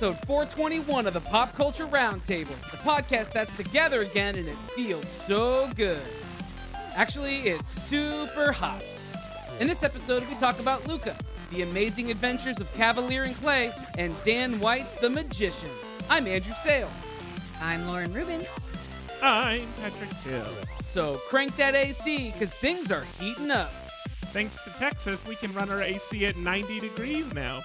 to episode 421 of the Pop Culture Roundtable, the podcast that's together again and it feels so good. Actually, it's super hot. In this episode, we talk about Luca, the amazing adventures of Kavalier and Clay, and Dan White's The Magician. I'm Andrew Sale. I'm Lauren Rubin. I'm Patrick Hill. So crank that AC, because things are heating up. Thanks to Texas, we can run our AC at 90 degrees now.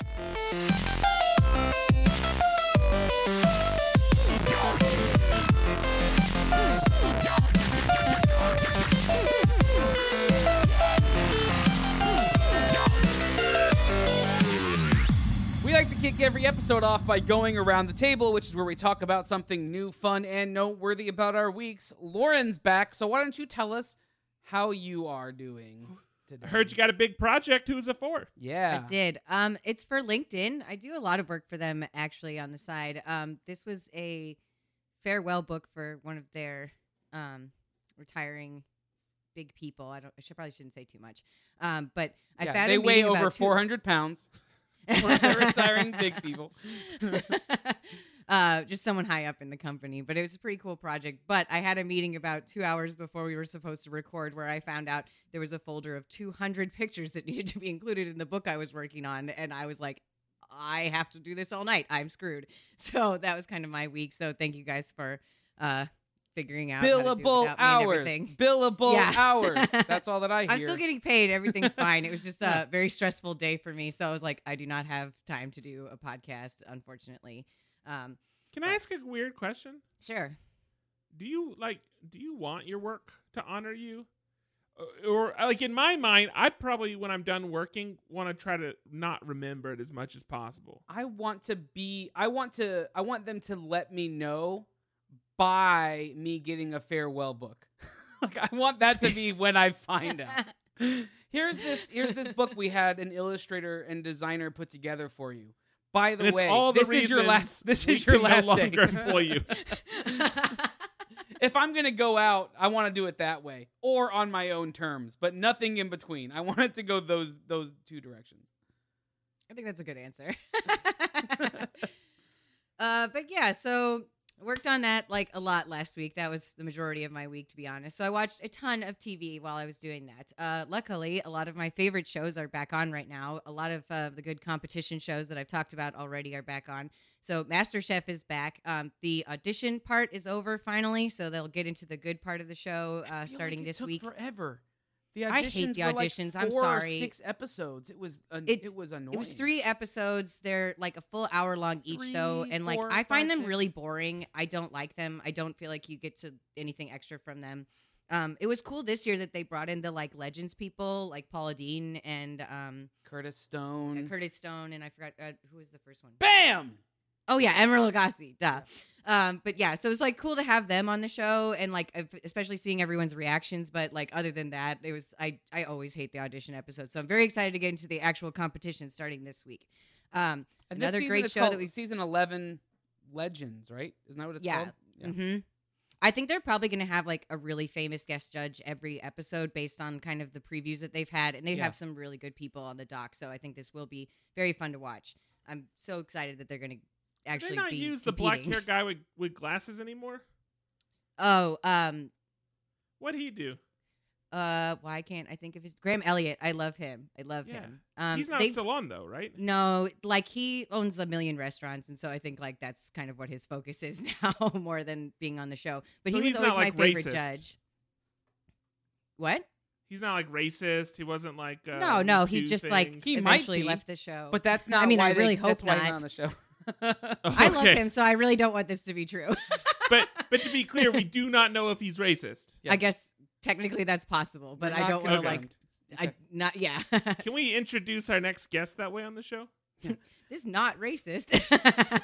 Like to kick every episode off by going around the table, which is where we talk about something new, fun, and noteworthy about our weeks. Lauren's back, so why don't you tell us how you are doing today? I heard you got a big project. Who's it for? Yeah. I did. Um, it's for LinkedIn. I do a lot of work for them actually on the side. Um, this was a farewell book for one of their um retiring big people. I don't. I should probably shouldn't say too much. Um, but I Yeah, found they a weigh over 400 pounds. One of the retiring big people. uh, just someone high up in the company. But it was a pretty cool project. But I had a meeting about two hours before we were supposed to record where I found out there was a folder of 200 pictures that needed to be included in the book I was working on. And I was like, I have to do this all night. I'm screwed. So that was kind of my week. So thank you guys for uh, figuring out how to do it Billable me and hours. Billable Yeah. hours. That's all that I hear. I'm still getting paid. Everything's fine. It was just a very stressful day for me. So I was like, I do not have time to do a podcast, unfortunately. Um, Can I ask a weird question? sure. Do you like? Do you want your work to honor you? Uh, Or like in my mind, I'd probably when I'm done working want to try to not remember it as much as possible. I want to be I want to I want them to let me know by me getting a farewell book. like I want that to be when I find out. Here's this here's this book we had an illustrator and designer put together for you. By the And way, all the this is your last this is your can last no longer day. employ you. if I'm gonna go out, I want to do it that way or on my own terms, but nothing in between. I want it to go those those two directions. I think that's a good answer. uh, but yeah, so I worked on that like a lot last week. That was the majority of my week, to be honest. So I watched a ton of TV while I was doing that. Uh, luckily, a lot of my favorite shows are back on right now. A lot of uh, the good competition shows that I've talked about already are back on. So MasterChef is back. Um, the audition part is over finally, so they'll get into the good part of the show uh, starting like this week. Forever. The I hate the were like auditions. I'm sorry. Six episodes. It was. An, it was annoying. It was three episodes. They're like a full hour long each, though, Three, and like four, I find five, them really boring. I don't like them. I don't feel like you get to anything extra from them. Um, it was cool this year that they brought in the like legends people, like Paula Deen and um, Curtis uh, Stone. Curtis Stone, and I forgot uh, who was the first one. Bam. Oh yeah, Emeril Lagasse, duh. Um, but yeah, so it was like cool to have them on the show and like especially seeing everyone's reactions. But like other than that, it was I I always hate the audition episodes, so I'm very excited to get into the actual competition starting this week. Um, And another great show that we season eleven Legends, right? Isn't that what it's Yeah. called? Yeah. hmm I think they're probably going to have like a really famous guest judge every episode based on kind of the previews that they've had, and they Yeah. have some really good people on the dock. So I think this will be very fun to watch. I'm so excited that they're going to Do actually they not be use the black hair guy with, with glasses anymore? Oh, um, What'd he do? uh, why can't I think of his Graham Elliott? I love him. I love Yeah. him. Um, He's not they- still on though, right? No, like he owns a million restaurants, and so I think like that's kind of what his focus is now, more than being on the show. But So he was he's always not, my like, favorite racist. judge. What? He's not like racist. He wasn't like uh, no, no, he just thing. like He might eventually be, left the show. But that's not. I mean, why I they- really that's hope why he's not. on the show. I love Okay. him, so I really don't want this to be true. but but to be clear, we do not know if he's racist. Yeah. I guess technically that's possible, but We're I not don't want to confirmed. like. I not yeah. Can we introduce our next guest that way on the show? this is not racist.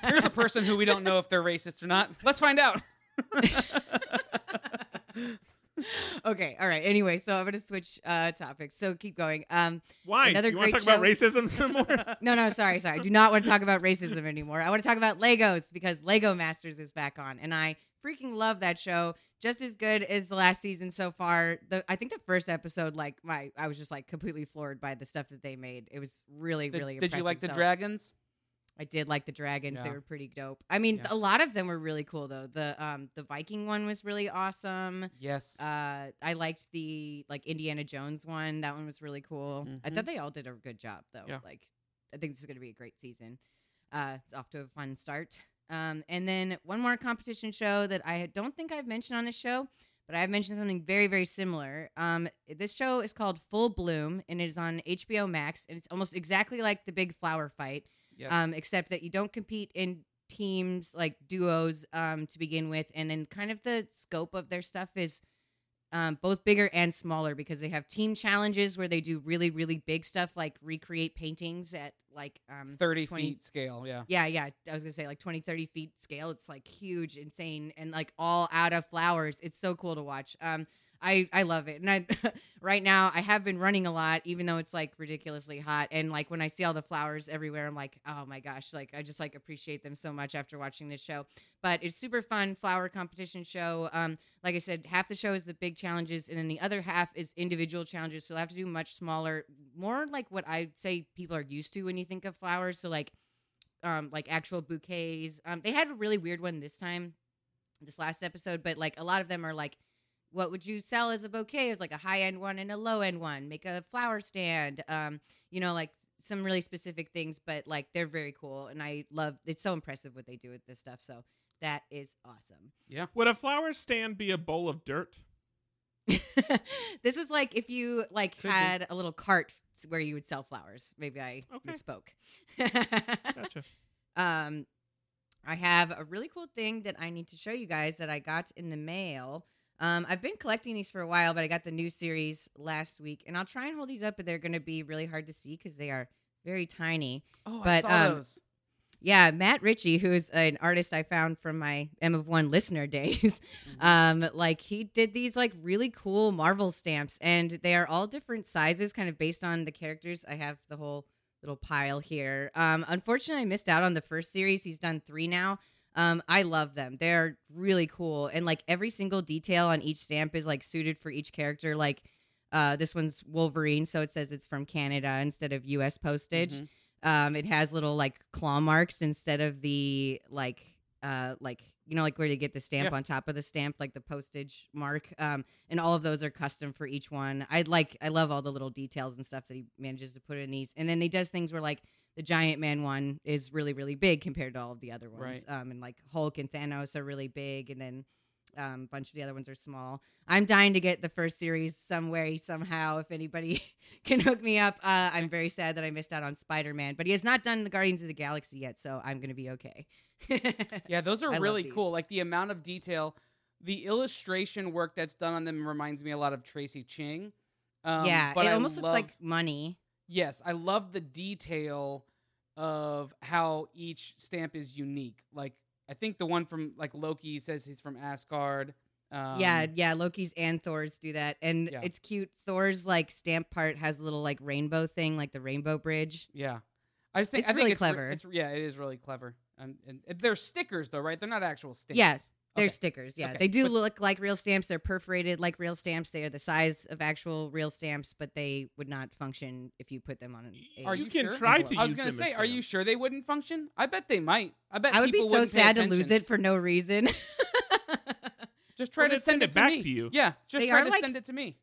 Here's a person who we don't know if they're racist or not. Let's find out. okay, all right. Anyway, so I'm gonna switch uh topics. So keep going. Um, Why? Another you want to great talk about racism some more? no, no, sorry, sorry. I do not want to talk about racism anymore. I want to talk about Legos because Lego Masters is back on, and I freaking love that show. Just as good as the last season so far. The I think the first episode, like my, I was just like completely floored by the stuff that they made. It was really, Did, really. did you impressive. like the So- dragons? I did like the dragons; they were pretty dope. I mean, Yeah. a lot of them were really cool though. The um the Viking one was really awesome. Yes. Uh, I liked the like Indiana Jones one. That one was really cool. I Mhm. thought they all did a good job though. Yeah. Like, I think this is going to be a great season. Uh, it's off to a fun start. Um, and then one more competition show that I don't think I've mentioned on this show, but I've mentioned something very, very similar. Um, this show is called Full Bloom, and it is on HBO Max, and it's almost exactly like the Big Flower Fight um, except that you don't compete in teams like duos um, to begin with, and then kind of the scope of their stuff is um, both bigger and smaller because they have team challenges where they do really really big stuff like recreate paintings at like um, 30 20 feet scale. Yeah. yeah, yeah. I was gonna say like 20, 30 feet scale. It's like huge, insane, and like all out of flowers. It's so cool to watch. Um, I I love it. And I right now I have been running a lot, even though it's like ridiculously hot. And like when I see all the flowers everywhere, I'm like, oh my gosh, like I just like appreciate them so much after watching this show. But it's super fun flower competition show. Um, like I said, half the show is the big challenges, and then the other half is individual challenges. So I have to do much smaller, more like what I'd say people are used to when you think of flowers. So like um like actual bouquets. Um they had a really weird one this time, this last episode, but like a lot of them are like what would you sell as a bouquet is like a high end one and a low end one. Make a flower stand. Um, you know, like some really specific things, but like they're very cool and I love it's so impressive what they do with this stuff. So that is awesome. Yeah. Would a flower stand be a bowl of dirt? this was like if you like Could be. had a little cart where you would sell flowers. Maybe I Okay. misspoke. Gotcha. Um, I have a really cool thing that I need to show you guys that I got in the mail. Um, I've been collecting these for a while, but I got the new series last week, and I'll try and hold these up, but they're going to be really hard to see because they are very tiny. Oh, I But, saw um, those. Yeah, Matt Ritchie, who is an artist I found from my M of One listener days, Mm-hmm. um, like he did these like really cool Marvel stamps, and they are all different sizes, kind of based on the characters. I have the whole little pile here. Um, unfortunately, I missed out on the first series. He's done three now. Um, I love them. They're really cool, and like every single detail on each stamp is like suited for each character. Like uh, this one's Wolverine, so it says it's from Canada instead of U.S. postage. Mhm. Um, it has little like claw marks instead of the like uh like you know like where you get the stamp Yeah. on top of the stamp like the postage mark um and all of those are custom for each one i like i love all the little details and stuff that he manages to put in these and then he does things where like the giant man one is really really big compared to all of the other ones Right. um and like hulk and thanos are really big and then um, a bunch of the other ones are small. I'm dying to get the first series some way, somehow. If anybody can hook me up, uh, I'm very sad that I missed out on Spider Man, but he has not done the Guardians of the Galaxy yet, so I'm going to be okay. Yeah, those are I really cool. Like the amount of detail, the illustration work that's done on them reminds me a lot of Tracie Ching. Um, yeah, but it I almost looks like money. Yes, I love the detail of how each stamp is unique. Like I think the one from like Loki says he's from Asgard. Um, yeah, yeah, Loki's and Thor's do that, and Yeah. it's cute. Thor's like stamp part has a little like rainbow thing, like the rainbow bridge. yeah. I just think It's I think really it's re- clever. it's yeah, it is really clever. And, and they're stickers though, right? They're not actual stamps. Yeah, They're Okay. stickers. Yeah, Okay. they do But- look like real stamps. They're perforated like real stamps. They are the size of actual real stamps, but they would not function if you put them on an. Y- a Are you you can sure? try envelope. to I was gonna say, are you sure they wouldn't function? I bet they might. I bet I would be so wouldn't sad to lose it for no reason. Just try Well, to just send, send it, it back me. to you. Yeah, just They try to like- send it to me.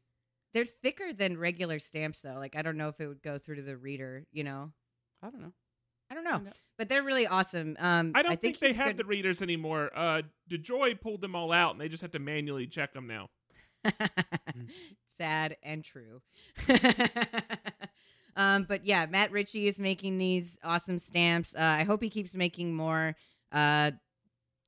They're thicker than regular stamps, though. Like I don't know if it would go through to the reader. You know, I don't know. I don't know, but they're really awesome. Um, I don't think, they have good- the readers anymore. Uh, DeJoy pulled them all out, and they just have to manually check them now. Sad and true. um, but yeah, Matt Ritchie is making these awesome stamps. Uh, I hope he keeps making more. Uh,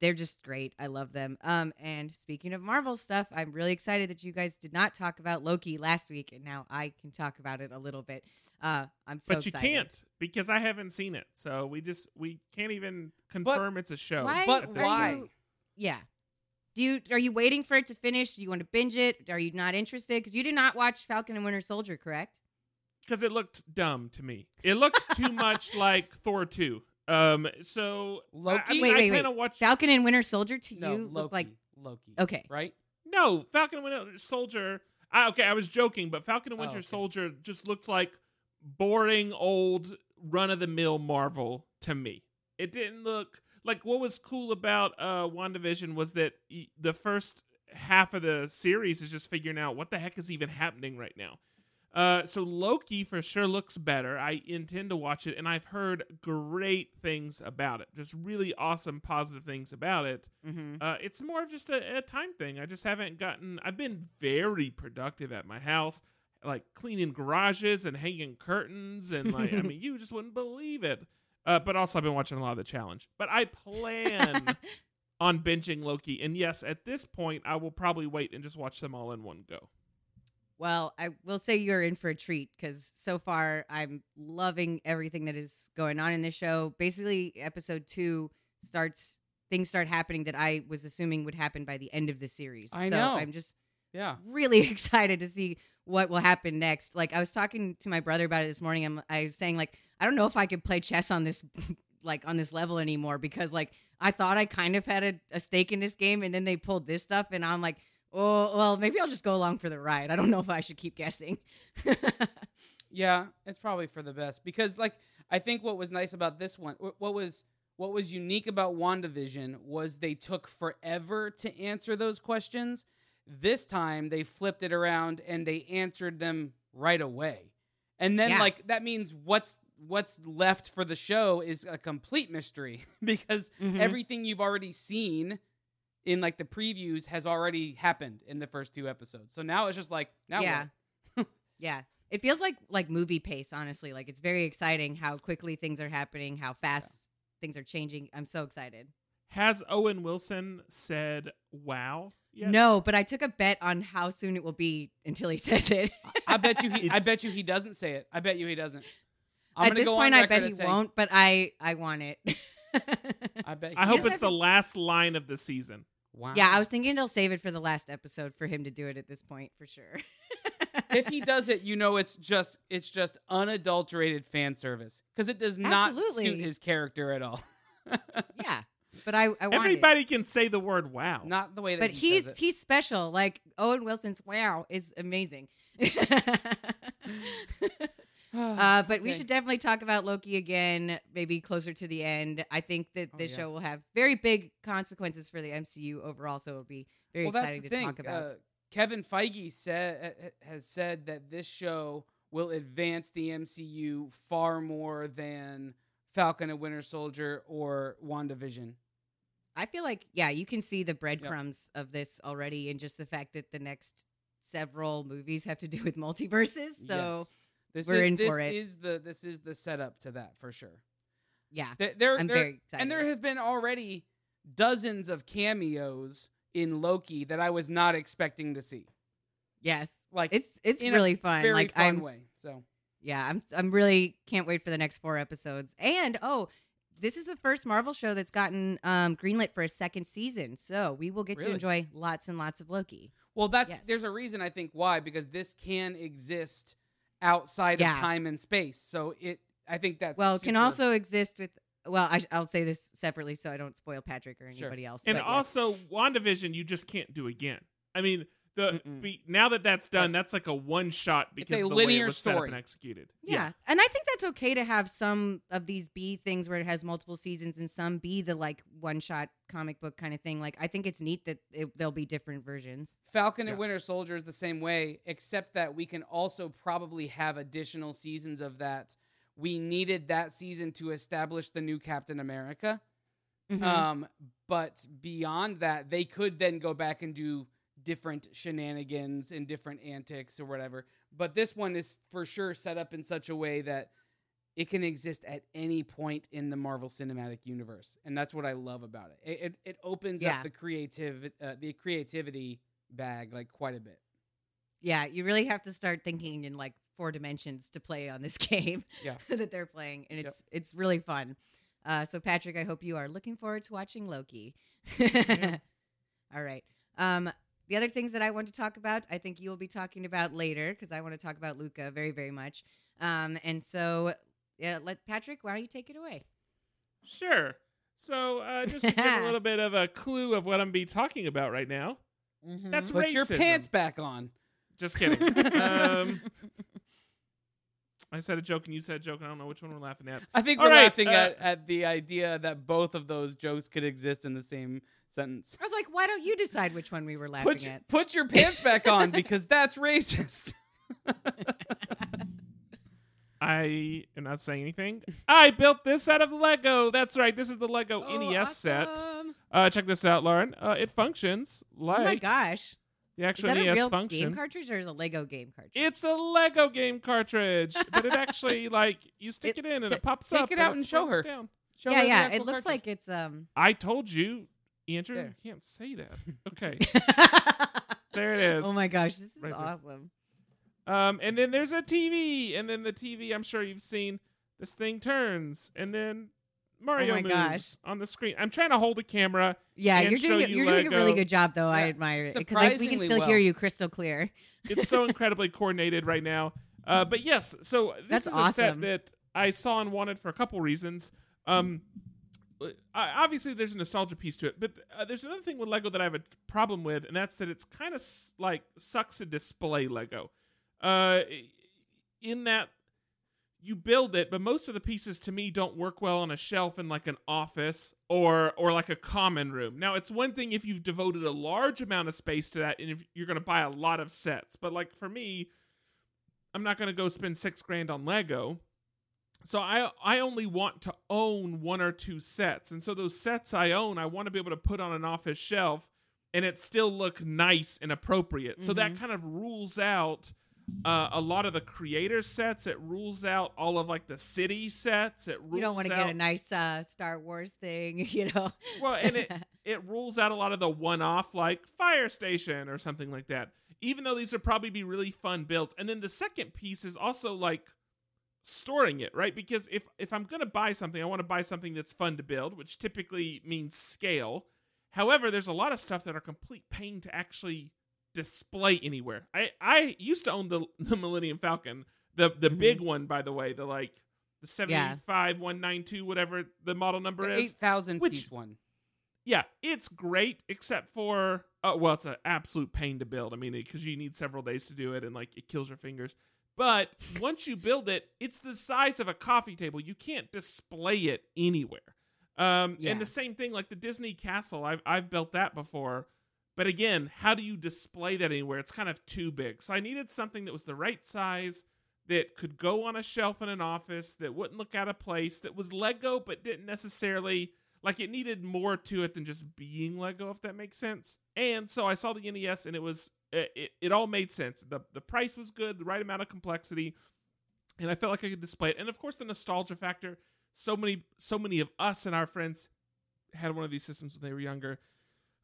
they're just great. I love them. Um, and speaking of Marvel stuff, I'm really excited that you guys did not talk about Loki last week, and now I can talk about it a little bit. Uh, I'm so but you excited. can't because I haven't seen it, so we just we can't even confirm it's a show. Why But at this why? point. you? Yeah. Do you are you waiting for it to finish? Do you want to binge it? Are you not interested? Because you did not watch Falcon and Winter Soldier, correct? because it looked dumb to me. It looked too much like Thor two. Um, so I- Loki? I, mean, Wait, I wait, wait. kind of watched. Falcon and Winter Soldier to No, you Loki. look like Loki. okay. Right? No, Falcon and Winter Soldier. I, okay, I was joking, but Falcon and Oh, Winter okay. Soldier just looked like boring old run of the mill Marvel to me. It didn't look like what was cool about uh WandaVision was that the first half of the series is just figuring out what the heck is even happening right now. Uh, so Loki for sure looks better. I intend to watch it, and I've heard great things about it. Just really awesome, positive things about it. Mm-hmm. Uh, it's more of just a, a time thing. I just haven't gotten. I've been very productive at my house, like cleaning garages and hanging curtains, and like I mean, you just wouldn't believe it. Uh, but also, I've been watching a lot of the challenge. But I plan on binging Loki, and yes, at this point, I will probably wait and just watch them all in one go. Well, I will say you're in for a treat because so far I'm loving everything that is going on in this show. Basically, episode two starts things start happening that I was assuming would happen by the end of the series. I so know. I'm just Yeah. really excited to see what will happen next. Like I was talking to my brother about it this morning. I'm I was saying like I don't know if I could play chess on this like on this level anymore because like I thought I kind of had a, a stake in this game and then they pulled this stuff and I'm like, oh well maybe I'll just go along for the ride. I don't know if I should keep guessing. Yeah, it's probably for the best because like I think what was nice about this one what was what was unique about WandaVision was they took forever to answer those questions. This time they flipped it around and they answered them right away. And then Yeah. like that means what's what's left for the show is a complete mystery because Mhm. everything you've already seen in like the previews has already happened in the first two episodes. So now it's just like now yeah. what? yeah. It feels like like movie pace, honestly. Like it's very exciting how quickly things are happening, how fast things are changing. I'm so excited. Has Owen Wilson said "Wow"? Yet? No, but I took a bet on how soon it will be until he says it. I bet you he I bet you he doesn't say it. I bet you he doesn't. I'm At gonna this go point, on I bet he as saying- won't, but I I want it. I bet. I hope it's the think- last line of the season. Wow. yeah, I was thinking they'll save it for the last episode for him to do it at this point for sure. if he does it, you know it's just it's just unadulterated fan service because it does not suit his character at all. yeah, but I I want Everybody can say the word "Wow." Not the way that But he he's says it. he's special. Like Owen Wilson's wow is amazing. Uh, but we should definitely talk about Loki again, maybe closer to the end. I think that Oh, this yeah. show will have very big consequences for the MCU overall, so it'll be very well, exciting to thing. talk about. Uh, Kevin Feige said has said that this show will advance the MCU far more than Falcon and Winter Soldier or WandaVision. I feel like, yeah, you can see the breadcrumbs of this already, and just the fact that the next several movies have to do with multiverses. So, Yes. this we're is, in this for it. is the this is the setup to that for sure. yeah, There, there, I'm there- very excited. and there have been already dozens of cameos in Loki that I was not expecting to see. yes, Like it's it's really fun. like fun I'm way. So Yeah, I'm I'm really can't wait for the next four episodes. And oh, this is the first Marvel show that's gotten um, greenlit for a second season, so we will get Really? to enjoy lots and lots of Loki. well, that's Yes. there's a reason I think why because this can exist outside Yeah. of time and space. So it I think that's well, it can also exist with. Well, I, I'll say this separately so I don't spoil Patrick or Sure. anybody else. And but yes. also, WandaVision, you just can't do again. I mean, the be, now that that's done, Right. that's like a one shot because a of the way linear it was set up story. and executed. Yeah. And I think that's okay to have some of these be things where it has multiple seasons and some be the like one shot comic book kind of thing. Like I think it's neat that it, there'll be different versions. Falcon and Yeah. Winter Soldier is the same way, except that we can also probably have additional seasons of that. We needed that season to establish the new Captain America. Mhm. Um, but beyond that, they could then go back and do different shenanigans and different antics or whatever. But this one is for sure set up in such a way that it can exist at any point in the Marvel Cinematic Universe, and that's what I love about it. It it, it opens Yeah. up the creative uh, the creativity bag like quite a bit. yeah, you really have to start thinking in like four dimensions to play on this game Yeah. that they're playing, and Yep. it's it's really fun. Uh, so Patrick, I hope you are looking forward to watching Loki. All right. Um, the other things that I want to talk about, I think you will be talking about later because I want to talk about Luca very, very much. Um, and so, yeah, let Patrick, why don't you take it away? Sure. So, uh, just to give a little bit of a clue of what I'm be talking about right now. That's Put your pants back on. Just kidding. um, I said a joke and you said a joke, and I don't know which one we're laughing at. I think All we're right, laughing uh, at, at the idea that both of those jokes could exist in the same sentence. I was like, why don't you decide which one we were laughing Put, y- at? put your pants back on because that's racist. I am not saying anything. I built this out of Lego. That's right. This is the Lego Oh, NES set. Uh, check this out, Lauren. Uh, it functions like Oh my gosh. The Is actual that a NES real function. game cartridge or is it a Lego game cartridge? It's a Lego game cartridge, but it actually like you stick It- it, in and ta- it pops take up. it out and show her. Down. Show yeah, her yeah. It looks cartridge. like it's um I told you, Andrew. There. You can't say that. Okay, there it is. Oh my gosh, this is Right there. awesome. Um, and then there's a TV, and then the TV. I'm sure you've seen this thing turns, and then Mario Oh my moves gosh. on the screen. I'm trying to hold a camera. Yeah, And you're show doing a- you you're doing a really good job though. I admire it because we can still well. hear you crystal clear. It's so incredibly coordinated right now. Uh, but yes, so this That's is a set that I saw and wanted for a couple reasons. Um, I, obviously, there's a nostalgia piece to it, but uh, there's another thing with Lego that I have a problem with, and that's that it's kind of s- like sucks to display Lego. Uh, in that you build it, but most of the pieces to me don't work well on a shelf in like an office or or like a common room. Now, it's one thing if you've devoted a large amount of space to that and if you're going to buy a lot of sets, but like for me, I'm not going to go spend 6 grand on Lego. So I I only want to own one or two sets. And so those sets I own, I want to be able to put on an office shelf and it still look nice and appropriate. So that mm-hmm. kind of rules out uh, a lot of the creator sets. It rules out all of like the city sets. It rules You don't want to get a nice uh, Star Wars thing, you know. well, and it it rules out a lot of the one-off like fire station or something like that. Even though these would probably be really fun builds. And then the second piece is also like storing it, right? Because if if I'm going to buy something, I want to buy something that's fun to build, which typically means scale. However, there's a lot of stuff that are complete pain to actually display anywhere. I I used to own the the Millennium Falcon, the the Mhm. big one by the way, the like the Yeah. 75192 whatever the model number The is. 8,000 Which- piece one. Yeah, it's great except for uh, well, it's an absolute pain to build. I mean, because you need several days to do it, and like it kills your fingers. But once you build it, it's the size of a coffee table. You can't display it anywhere. Um, Yeah. And the same thing, like the Disney Castle, I've I've built that before. But again, how do you display that anywhere? It's kind of too big. So I needed something that was the right size, that could go on a shelf in an office, that wouldn't look out of place, that was Lego, but didn't necessarily like it needed more to it than just being Lego, if that makes sense. And so I saw the NES, and it was it, it, it all made sense. the The price was good, the right amount of complexity, and I felt like I could display it. And of course, the nostalgia factor. So many, so many of us and our friends had one of these systems when they were younger.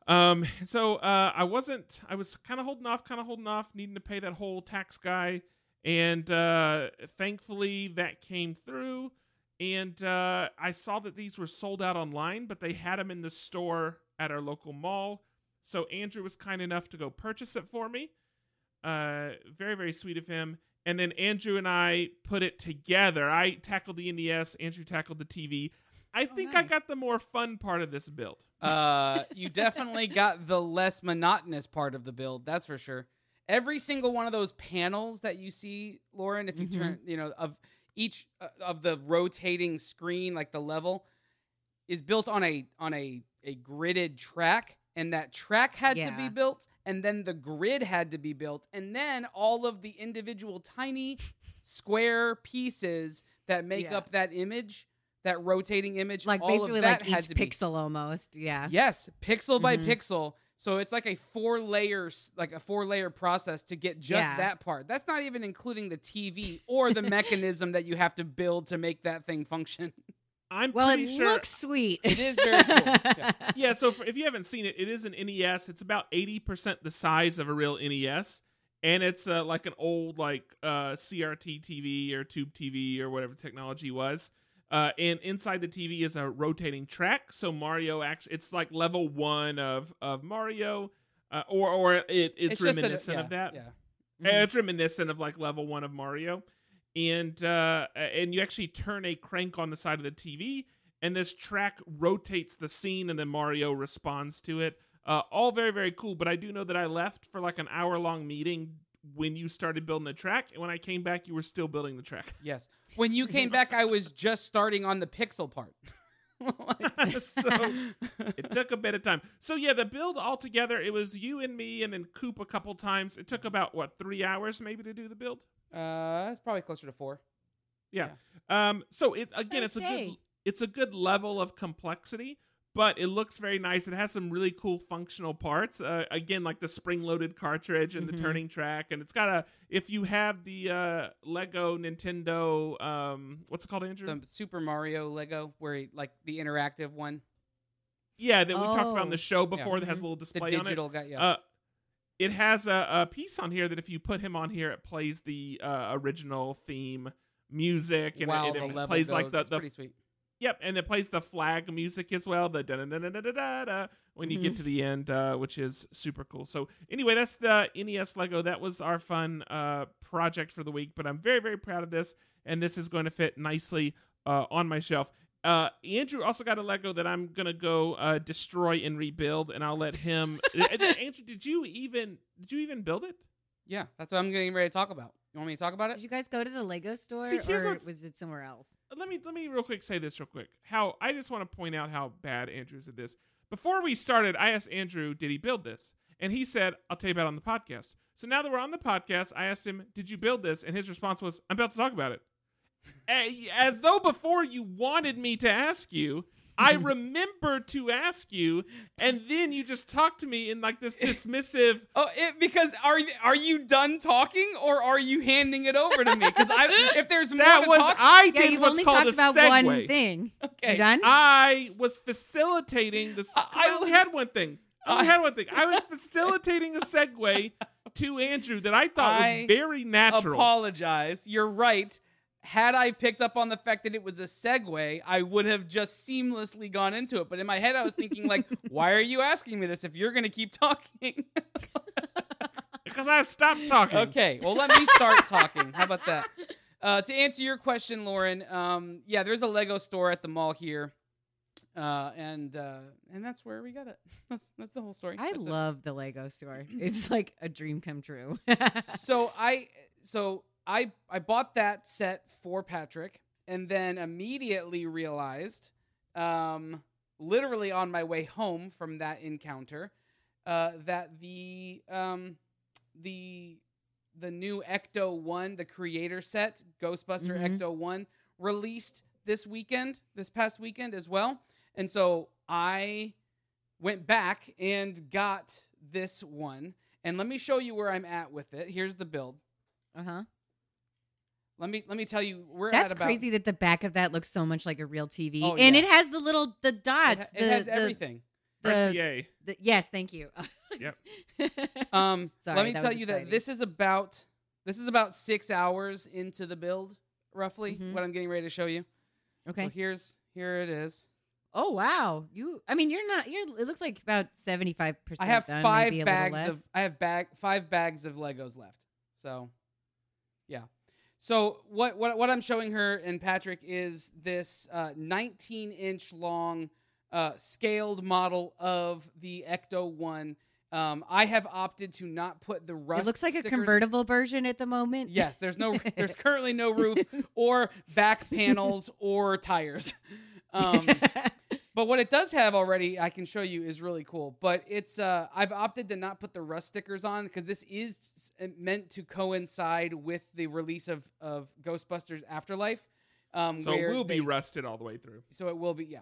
Um, so uh, I wasn't. I was kind of holding off, kind of holding off, needing to pay that whole tax guy, and uh, thankfully that came through. And uh, I saw that these were sold out online, but they had them in the store at our local mall. So Andrew was kind enough to go purchase it for me. Uh, very very sweet of him. And then Andrew and I put it together. I tackled the NES. Andrew tackled the TV. I Oh, think I got the more fun part of this build. Uh, you definitely got the less monotonous part of the build. That's for sure. Every single one of those panels that you see, Lauren, if you Mhm. turn, you know, of each uh, of the rotating screen, like the level, is built on a on a a gridded track, and that track had to be built, and then the grid had to be built, and then all of the individual tiny square pieces that make Yeah. up that image, that rotating image, like all basically of that like had each to be pixel almost. Yeah. Yes, pixel by Mhm. pixel. So it's like a four layers, like a four layer process to get just Yeah. that part. That's not even including the TV or the mechanism that you have to build to make that thing function. I'm Well, it pretty sure. looks sweet. It is very cool. Yeah. yeah, so for, if you haven't seen it, it is an NES. It's about 80% the size of a real NES. And it's uh, like an old like uh, CRT TV or tube TV or whatever technology was. Uh, and inside the TV is a rotating track. So Mario actually, it's like level one of of Mario, uh, or or it, it's, just that it- reminiscent yeah, of that. Yeah. Mm-hmm. Uh, It's reminiscent of like level one of Mario, and uh, and you actually turn a crank on the side of the TV, and this track rotates the scene, and then Mario responds to it. Uh, all very very cool. But I do know that I left for like an hour long meeting when you started building the track, and when I came back, you were still building the track. Yes. When you came back, I was just starting on the pixel part. So it took a bit of time. So yeah, the build altogether, it was you and me, and then Coop a couple times. It took about what three hours maybe to do the build. uh, it's probably closer to four. Yeah. Um. So it again, Nice it's a good it's a good level of complexity, but it looks very nice. It has some really cool functional parts. Uh, again, like the spring loaded cartridge and Mhm. the turning track, and it's got a. If you have the uh, Lego Nintendo, um, what's it called, Andrew? The Super Mario Lego, where he, like the interactive one, yeah, that we talked about in Oh. the show before. That has Mhm. a little the display on it. digital guy. Yeah. Uh, it has a, a piece on here that if you put him on here, it plays the uh, original theme music and it, it level plays goes, like the, the pretty sweet. Yep, and it plays the flag music as well, the da da da da da da da when you get to the end, uh, which is super cool. So anyway, that's the NES Lego. That was our fun uh, project for the week, but I'm very very proud of this, and this is going to fit nicely uh, on my shelf. Uh, Andrew also got a Lego that I'm gonna go uh, destroy and rebuild, and I'll let him. Andrew, did you even did you even build it? Yeah, that's what I'm getting ready to talk about. You want me to talk about it? Did you guys go to the Lego store, See, here's or what's- was it somewhere else? let me let me real quick say this real quick. How I just want to point out how bad Andrew's at this. Before we started, I asked Andrew, "Did he build this?" And he said, "I'll tell you about it on the podcast." So now that we're on the podcast, I asked him, "Did you build this?" And his response was, "I'm about to talk about it." A- As though before you wanted me to ask you. I remember to ask you, and then you just talk to me in like this dismissive. Oh, it, because are you- are you done talking or are you handing it over to me? Because I if there's more That to was talk, I Yeah, did you've what's only called talked a about segue. one thing. okay. You done? I was facilitating this. 'cause I, I- only had one thing. I had one thing. I was facilitating a segue to Andrew that I thought I was very natural. I apologize. You're right. Had I picked up on the fact that it was a segue, I would have just seamlessly gone into it. But in my head, I was thinking, like, why are you asking me this if you're going to keep talking? because I've stopped talking. okay, well, let me start talking. How about that? Uh, to answer your question, Lauren, um, yeah, there's a Lego store at the mall here, uh, and uh, and that's where we got it. That's that's the whole story. I That's it. love the Lego store. It's like a dream come true. so I so I I bought that set for Patrick and then immediately realized um literally on my way home from that encounter uh that the um the the new Ecto 1 the creator set Ghostbuster Mhm. Ecto 1 released this weekend this past weekend as well and so I went back and got this one and let me show you where I'm at with it here's the build uh huh. Let me let me tell you, we're That's at about. crazy that the back of that looks so much like a real TV, Oh, and yeah. it has the little the It, dots. ha- the, it has the- everything. The, RCA. the- yes, thank you. Yep. Um, Sorry, let me tell was you that this is about this is about six hours into the build, roughly. Mhm. What I'm getting ready to show you. okay. So here's here it is. oh wow, you. I mean, you're not. You're. It looks like about seventy five percent. I have done, five maybe bags of I have bag five bags of Legos left. So, yeah. So what what what I'm showing her and Patrick is this uh, 19 inch long uh, scaled model of the Ecto One. Um, I have opted to not put the rust. It looks like a convertible version at the moment. Yes, there's no there's currently no roof or back panels or tires. Um, but what it does have already, I can show you, is really cool. But it's uh, I've opted to not put the rust stickers on because this is meant to coincide with the release of of Ghostbusters Afterlife. Um, So it where will be they- rusted all the way through. so it will be yeah.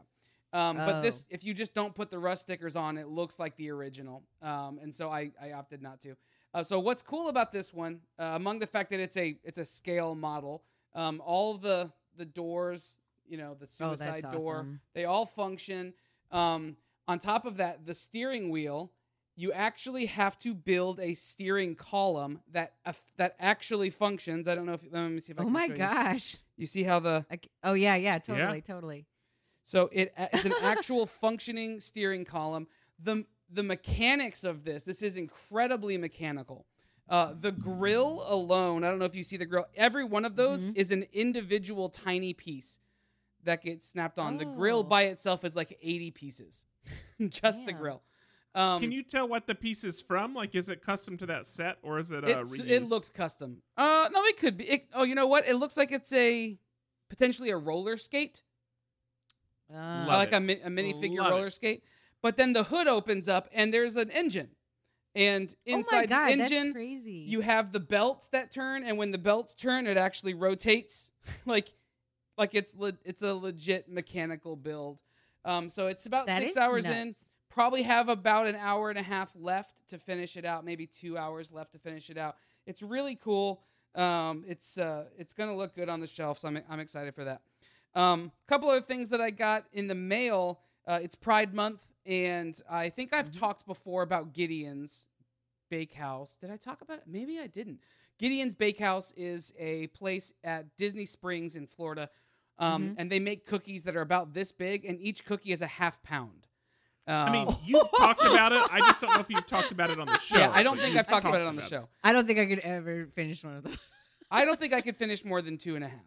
Um, But this, Oh. if you just don't put the rust stickers on, it looks like the original. Um, and so I, I opted not to. Uh, so what's cool about this one, uh, among the fact that it's a it's a scale model, um, all the the doors, you know, the Oh, suicide door, awesome. they all function. Um, on top of that, the steering wheel, you actually have to build a steering column that aff- that actually functions. I don't know if let me see if I Oh can my show you. gosh. You see how the I c- oh yeah, yeah, totally, totally. so it it's an actual functioning steering column. The the mechanics of this, this is incredibly mechanical. Uh, the grill alone, I don't know if you see the grill. Every one of those Mhm. is an individual tiny piece that gets snapped on. The grill Oh. by itself is like 80 pieces, just the grill. Um, Can you tell what the piece is from? Like, is it custom to that set or is it uh, it's- it looks custom. Uh, no, it could be. It, oh, you know what? It looks like it's a potentially a roller skate, Uh, Love like a, it. mi- a minifigure Love roller it. skate. But then the hood opens up and there's an engine, and oh inside god, the engine crazy. you have the belts that turn, and when the belts turn, it actually rotates, like like it's le- it's a legit mechanical build. Um, so it's about That six is hours in. nuts. Probably have about an hour and a half left to finish it out. Maybe two hours left to finish it out. It's really cool. Um, it's uh, it's gonna look good on the shelf, so I'm I'm excited for that. Um, couple other things that I got in the mail. Uh, it's Pride Month, and I think I've Mhm. talked before about Gideon's Bakehouse. Did I talk about it? Maybe I didn't. Gideon's Bakehouse is a place at Disney Springs in Florida, um, Mhm. and they make cookies that are about this big, and each cookie is a half pound. I mean, Um, you've talked about it. I just don't know if you've talked about it on the show. yeah, I don't think I've talked about it on the show. I don't think I could ever finish one of those. I don't think I could finish more than two and a half,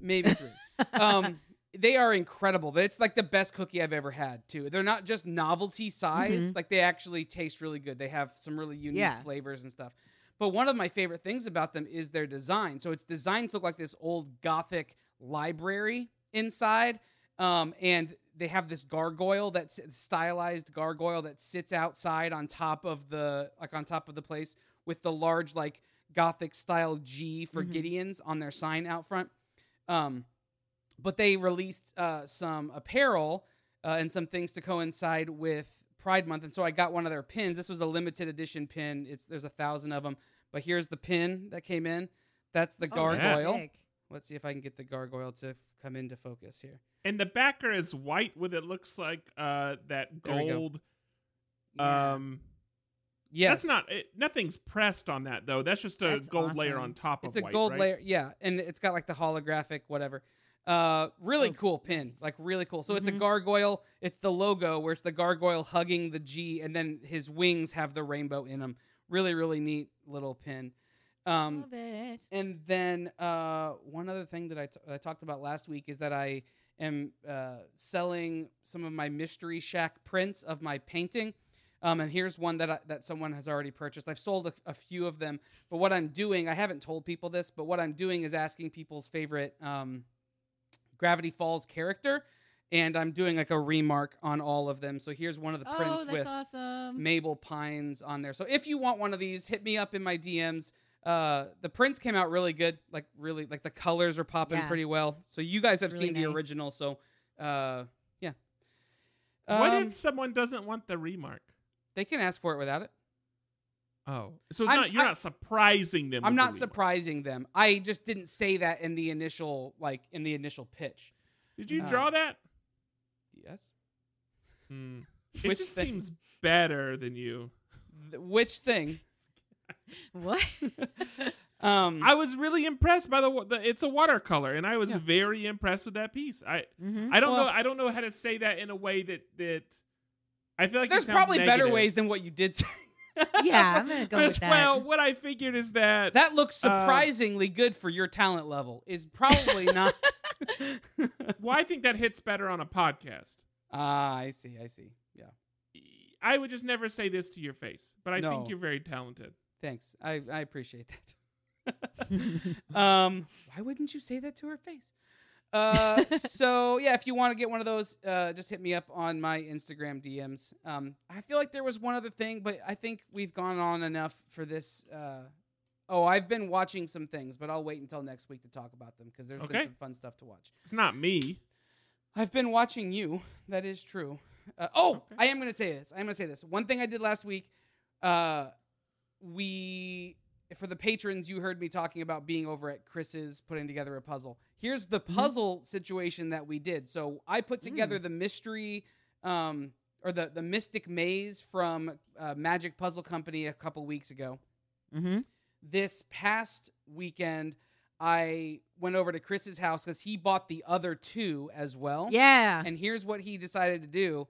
maybe three. um, they are incredible. It's like the best cookie I've ever had too. They're not just novelty size; Mhm. like they actually taste really good. They have some really unique Yeah. flavors and stuff. But one of my favorite things about them is their design. So it's designed to look like this old Gothic library inside, um, and they have this gargoyle that's stylized gargoyle that sits outside on top of the like on top of the place with the large like Gothic style G for Mhm. Gideon's on their sign out front. Um, but they released uh, some apparel uh, and some things to coincide with Pride Month, and so I got one of their pins. This was a limited edition pin. It's there's a thousand of them, but here's the pin that came in. That's the Oh, gargoyle. sick. Let's see if I can get the gargoyle to f- come into focus here. And the backer is white with it looks like uh, that we go. gold. Yeah. Um, Yes, That's not it, nothing's pressed on that though. That's just a That's gold layer on top It's of It's a white, gold right? layer, yeah, and it's got like the holographic whatever. Uh, really Oh, cool pin, like really cool. So it's a Mhm. gargoyle. It's the logo where it's the gargoyle hugging the G, and then his wings have the rainbow in them. Really, really neat little pin. Um, Love it. and then uh, one other thing that I, t- I talked about last week is that I am uh, selling some of my Mystery Shack prints of my painting. Um, and here's one that I, that someone has already purchased. I've sold a, a few of them, but what I'm doing, I haven't told people this, but what I'm doing is asking people's favorite um, Gravity Falls character, and I'm doing like a remark on all of them. So here's one of the prints oh, with awesome. Mabel Pines on there. So if you want one of these, hit me up in my DMs. Uh, the prints came out really good, like really, like the colors are popping Yeah. pretty well. So you guys have really seen the nice. original, so uh, yeah. what Um, if someone doesn't want the remark? they can ask for it without it? Oh, so it's I'm- not you're I- not surprising them. I'm with the not remark. surprising them. I just didn't say that in the initial, like in the initial pitch. Did you Uh, draw that? Yes. Hmm. It Which just thing? seems better than you. Th- which thing? What? Um, I was really impressed by the, the it's a watercolor, and I was Yeah. very impressed with that piece. I Mhm. I don't Well- know I don't know how to say that in a way that that I feel like there's sounds probably better ways than what you did say. Yeah, I'm gonna go with that. Well, what I figured is that That looks Uh, surprisingly good for your talent level. Is probably not. well, I think that hits better on a podcast. Ah, I see. I see. Yeah. I would just never say this to your face, but I No. think you're very talented. Thanks. I, I appreciate that. um, why wouldn't you say that to her face? Uh, so yeah, if you want to get one of those, uh, just hit me up on my Instagram DMs. Um, I feel like there was one other thing, but I think we've gone on enough for this. Uh, oh, I've been watching some things, but I'll wait until next week to talk about them because there's been some fun stuff to watch. It's not me. I've been watching you. That is true. Uh, oh, Okay. I am going to say this. I'm going to say this. One thing I did last week, uh, we for the patrons, you heard me talking about being over at Chris's putting together a puzzle. Here's the puzzle situation that we did. So I put together the mystery, um, or the the Mystic Maze from uh, Magic Puzzle Company a couple weeks ago mm-hmm. this past weekend I went over to Chris's house because he bought the other two as well. Yeah. And here's what he decided to do.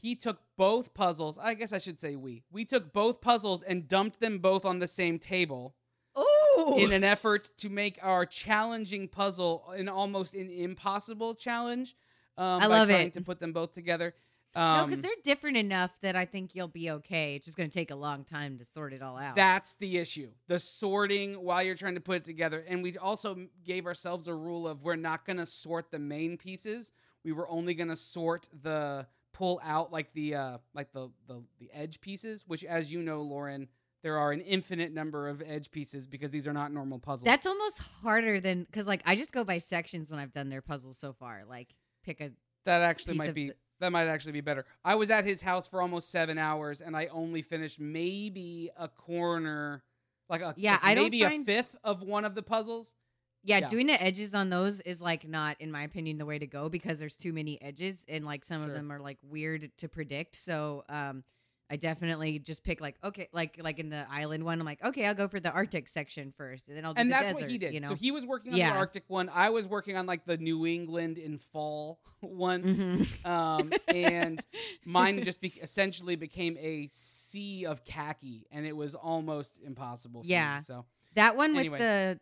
He took both puzzles. I guess I should say we. We took both puzzles and dumped them both on the same table Ooh. in an effort to make our challenging puzzle an almost an impossible challenge. Um, I by love trying it. to put them both together. no, Um, because they're different enough that I think you'll be okay. It's just going to take a long time to sort it all out. That's the issue. The sorting while you're trying to put it together. And we also gave ourselves a rule of we're not going to sort the main pieces. We were only going to sort the pull out like the uh like the, the the edge pieces, which as you know, Lauren, there are an infinite number of edge pieces because these are not normal puzzles. That's almost harder than because like I just go by sections when I've done their puzzles so far. Like pick a that actually might be the- that might actually be better. I was at his house for almost 7 hours and I only finished maybe a corner like a Yeah, like I maybe a fifth of one of the puzzles. Yeah, Yeah. doing the edges on those is like not in my opinion the way to go because there's too many edges and like some Sure. of them are like weird to predict. So um I definitely just pick like okay like like in the island one I'm like okay I'll go for the Arctic section first and then I'll do and the that's desert, what he did. You know? So he was working on Yeah. the Arctic one. I was working on like the New England in fall one. Mhm. Um, and mine just be- essentially became a sea of khaki, and it was almost impossible. For Yeah. Me, so That one Anyway. with the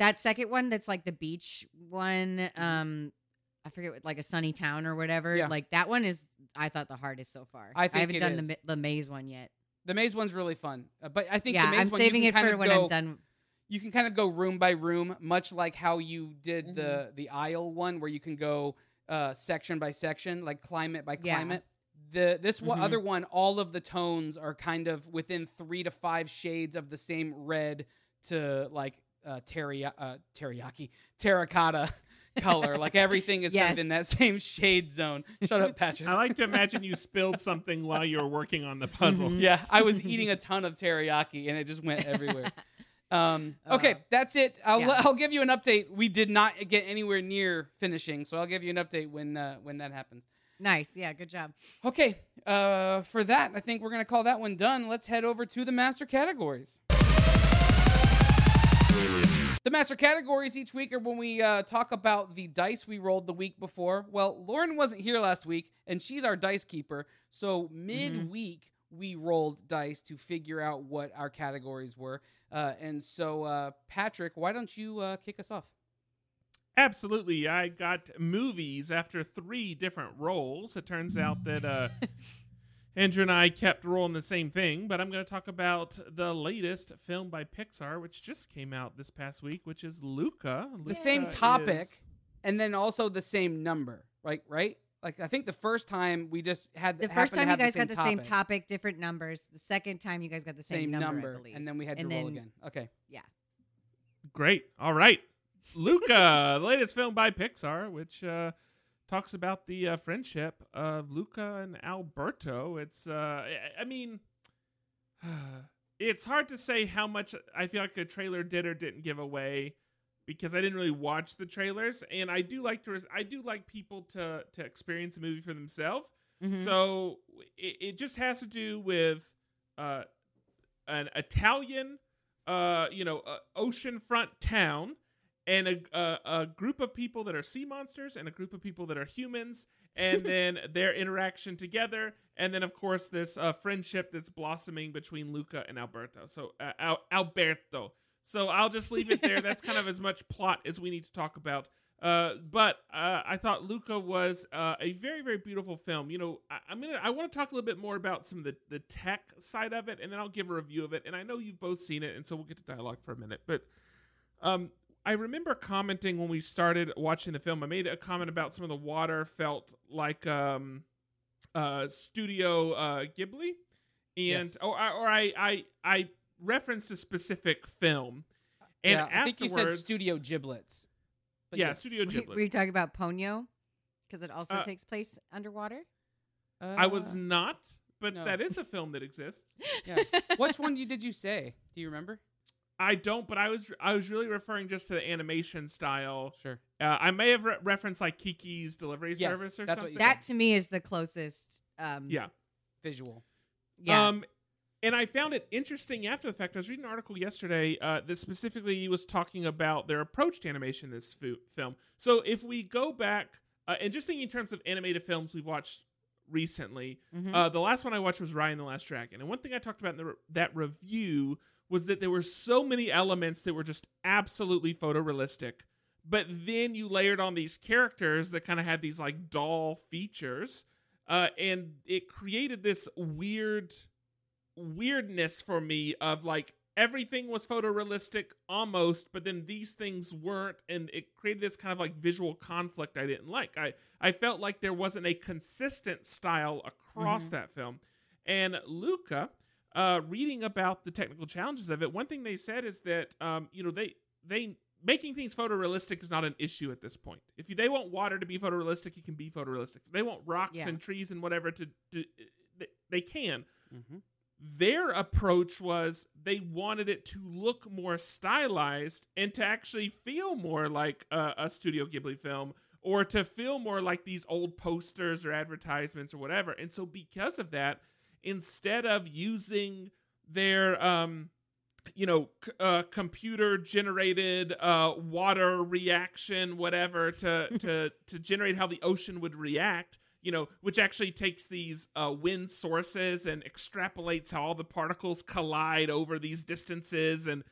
that second one that's like the beach one. Mm-hmm. Um, I forget what, like a sunny town or whatever. Yeah. Like that one is I thought the hardest so far. I think haven't it done is. the the maze one yet. the maze one's really fun, uh, but I think Yeah, the maze I'm one saving you it can kind for of when go, I'm done. You can kind of go room by room, much like how you did Mm-hmm. the the aisle one, where you can go uh, section by section, like climate by Yeah. climate. The this one, Mhm. other one, all of the tones are kind of within three to five shades of the same red to like uh, teriyaki, uh, teriyaki terracotta color. like everything is kind of in that same shade zone. Shut up, Patrick. I like to imagine you spilled something while you were working on the puzzle. Mhm. yeah, I was eating a ton of teriyaki and it just went everywhere. Um, okay, Uh, that's it. I'll, yeah. I'll give you an update. We did not get anywhere near finishing, so I'll give you an update when uh, when that happens. Nice. Yeah. Good job. Okay, uh, for that, I think we're gonna call that one done. Let's head over to the master categories. The master categories each week are when we uh, talk about the dice we rolled the week before. Well, Lauren wasn't here last week, and she's our dice keeper. So mid-week, we rolled dice to figure out what our categories were. Uh, and so, uh, Patrick, why don't you uh, kick us off? Absolutely. I got movies after three different roles. It turns out that uh, Andrew and I kept rolling the same thing, but I'm going to talk about the latest film by Pixar, which just came out this past week, which is Luca. The same topic, is- and then also the same number, right? Right? Like I think the first time we just had The happened first to time you guys same got the same topic, topic, different numbers. The second time you guys got the same, same number, number, believe. and then we had to And roll again. Okay. Yeah, great. All right. Luca, the latest film by Pixar, which uh, talks about the uh, friendship of Luca and Alberto. It's, uh, I- mean, it's hard to say how much I feel like the trailer did or didn't give away because I didn't really watch the trailers, and I do like to, res- I do like people to to experience a movie for themselves. Mhm. So it, it just has to do with uh, an Italian, uh, you know, uh, oceanfront town, and a, a a group of people that are sea monsters, and a group of people that are humans, and then their interaction together, and then of course this uh, friendship that's blossoming between Luca and Alberto. So uh, Al- Alberto. So I'll just leave it there. That's kind of as much plot as we need to talk about. Uh, but uh, I thought Luca was uh, a very, very beautiful film. You know, I, I'm gonna, I want to talk a little bit more about some of the, the tech side of it, and then I'll give a review of it. And I know you've both seen it, and so we'll get to dialogue for a minute. But um, I remember commenting when we started watching the film. I made a comment about some of the water felt like um, uh, Studio uh, Ghibli, and Yes. or, or I, I, I referenced a specific film. And yeah, I think you said Studio Giblets. But yeah, yes. Studio Giblets. Were you talking about Ponyo? Because it also Uh, takes place underwater. I was Uh, not, but no. that is a film that exists. yeah. Which one you, did you say? Do you remember? I don't, but I was I was really referring just to the animation style. Sure. Uh, I may have re- referenced like Kiki's Delivery Yes, Service or something. That to me is the closest. Um, yeah. Visual. Yeah. Um, and I found it interesting after the fact. I was reading an article yesterday uh, that specifically was talking about their approach to animation in this fu- film. So if we go back uh, and just thinking in terms of animated films we've watched recently, Mhm. uh, the last one I watched was Raya and the Last Dragon. And one thing I talked about in the re- that review was that there were so many elements that were just absolutely photorealistic. But then you layered on these characters that kind of had these like doll features. uh, and it created this weird weirdness for me of like everything was photorealistic almost but then these things weren't and it created this kind of like visual conflict i didn't like i i felt like there wasn't a consistent style across Mhm. that film and luca uh reading about the technical challenges of it one thing they said is that um you know they they making things photorealistic is not an issue at this point if they want water to be photorealistic it can be photorealistic if they want rocks Yeah. and trees and whatever to, to they, they can Mm-hmm. their approach was they wanted it to look more stylized and to actually feel more like a, a Studio Ghibli film or to feel more like these old posters or advertisements or whatever. And so, because of that, instead of using their, um, you know, c- uh, computer generated uh, water reaction, whatever, to, to, to generate how the ocean would react, you know, which actually takes these uh, wind sources and extrapolates how all the particles collide over these distances. And